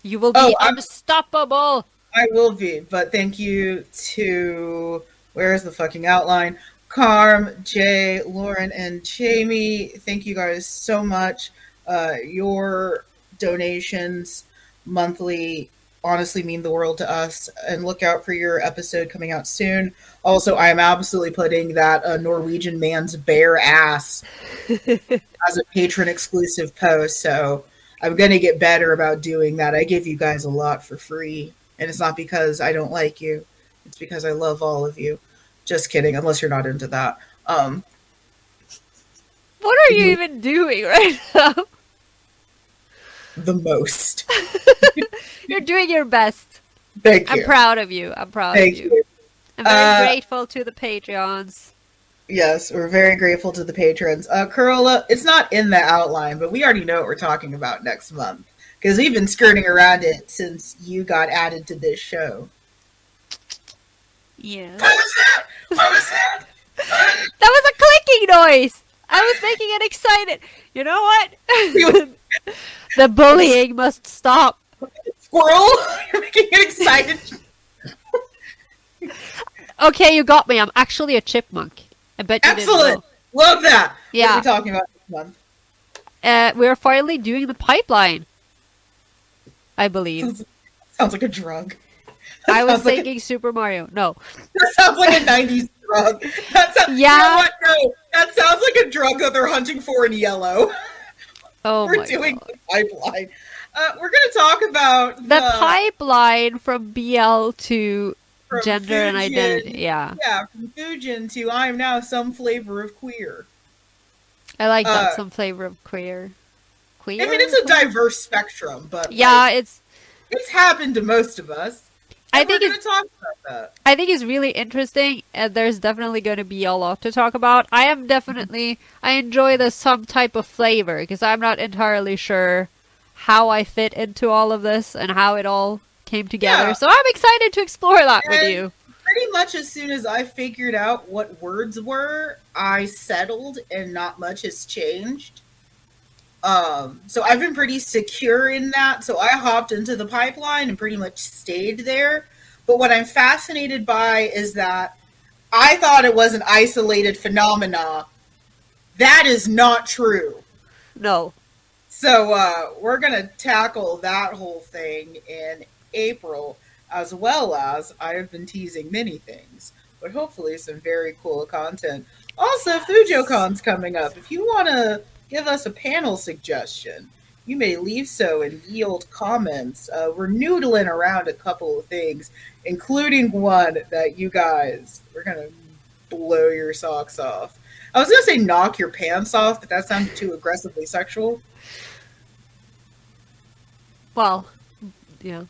You will be Oh, I'm- unstoppable. I will be, but thank you to where is the fucking outline? Carm, Jay, Lauren, and Jamie. Thank you guys so much. Uh, your donations monthly honestly mean the world to us. And look out for your episode coming out soon. Also, I am absolutely putting that uh, Norwegian man's bare ass [LAUGHS] as a patron exclusive post. So I'm going to get better about doing that. I give you guys a lot for free. And it's not because I don't like you, it's because I love all of you. Just kidding, unless you're not into that. Um, What are you even doing right [LAUGHS] now? The most. [LAUGHS] [LAUGHS] You're doing your best. Thank you. I'm proud of you. I'm proud Thank of you. you. I'm very Uh, grateful to the Patreons. Yes, we're very grateful to the patrons. Uh, Carola, it's not in the outline, but we already know what we're talking about next month because we've been skirting around it since you got added to this show. Yeah. What was that? What was that? [LAUGHS] That was a clicking noise. I was making it excited. You know what? [LAUGHS] [LAUGHS] the bullying must stop. Squirrel? [LAUGHS] You're making it excited. Okay, you got me. I'm actually a chipmunk. I bet you Excellent. Love that. What Yeah. are we talking about next month? Uh, we're finally doing the pipeline. I believe. Sounds, sounds like a drug. I was like a- thinking Super Mario. No. That sounds like a '90s drug. That sounds. Yeah. You know what? No, that sounds like a drug that they're hunting for in yellow. [LAUGHS] Oh we're doing god. the pipeline. Uh, we're going to talk about The pipeline from BL to from gender and Fujin- identity. Yeah. Yeah, from Fujin to I am now some flavor of queer. I like that Uh, some flavor of queer. Queer? I mean, it's a diverse spectrum, but Yeah, like, it's it's happened to most of us. I think it's going to talk about that. I think it's really interesting, and there's definitely going to be a lot to talk about. I am definitely I enjoy the some type of flavor because I'm not entirely sure how I fit into all of this and how it all came together. Yeah. So I'm excited to explore that with you. Pretty much as soon as I figured out what words were, I settled, and not much has changed. Um, so I've been pretty secure in that. So I hopped into the pipeline and pretty much stayed there. But what I'm fascinated by is that I thought it was an isolated phenomena. That is not true. No. So uh, we're gonna tackle that whole thing in April, as well as I have been teasing many things, but hopefully some very cool content. Also, FujoCon's coming up. If you want to give us a panel suggestion, you may leave so and yield comments. Uh, we're noodling around a couple of things, including one that you guys we're gonna blow your socks off. I was gonna say knock your pants off, but that sounded too aggressively sexual. Well, yeah.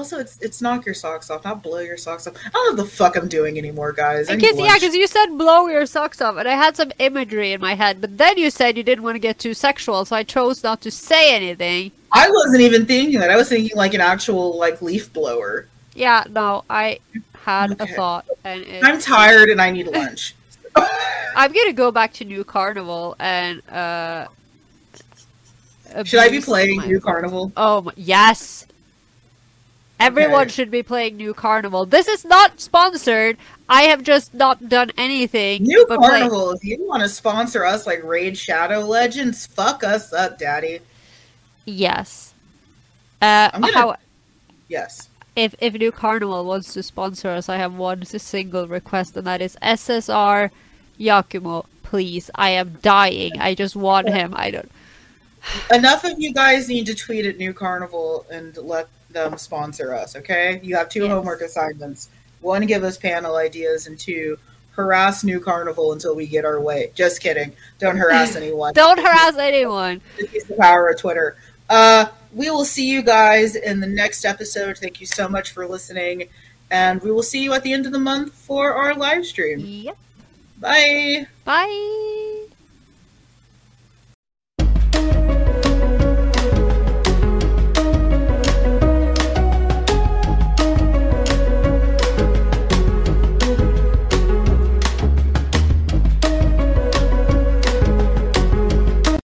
Also, it's it's knock your socks off, not blow your socks off. I don't know what the fuck I'm doing anymore, guys. Because yeah, because you said blow your socks off, and I had some imagery in my head, but then you said you didn't want to get too sexual, so I chose not to say anything. I wasn't even thinking that. I was thinking like an actual like leaf blower. Yeah, no, I had Okay. a thought, and it, I'm tired and I need lunch. [LAUGHS] I'm gonna go back to Nu Carnival and uh. Should I be playing Nu Carnival? Oh my, yes. Everyone Okay. should be playing Nu Carnival. This is not sponsored. I have just not done anything. New but play- Carnival, if you want to sponsor us like Raid Shadow Legends, fuck us up, daddy. Yes. Uh, I'm gonna- how, Yes. if if Nu Carnival wants to sponsor us, I have one single request, and that is SSR Yakumo. Please, I am dying. I just want him. I don't. Enough of you guys need to tweet at Nu Carnival and let them sponsor us. Okay, you have two Yes. homework assignments: one, give us panel ideas, and two, harass Nu Carnival until we get our way. Just kidding. Don't harass [LAUGHS] anyone. Don't harass anyone. The power of Twitter. Uh, we will see you guys in the next episode. Thank you so much for listening, and we will see you at the end of the month for our live stream. Yep. Bye. Bye.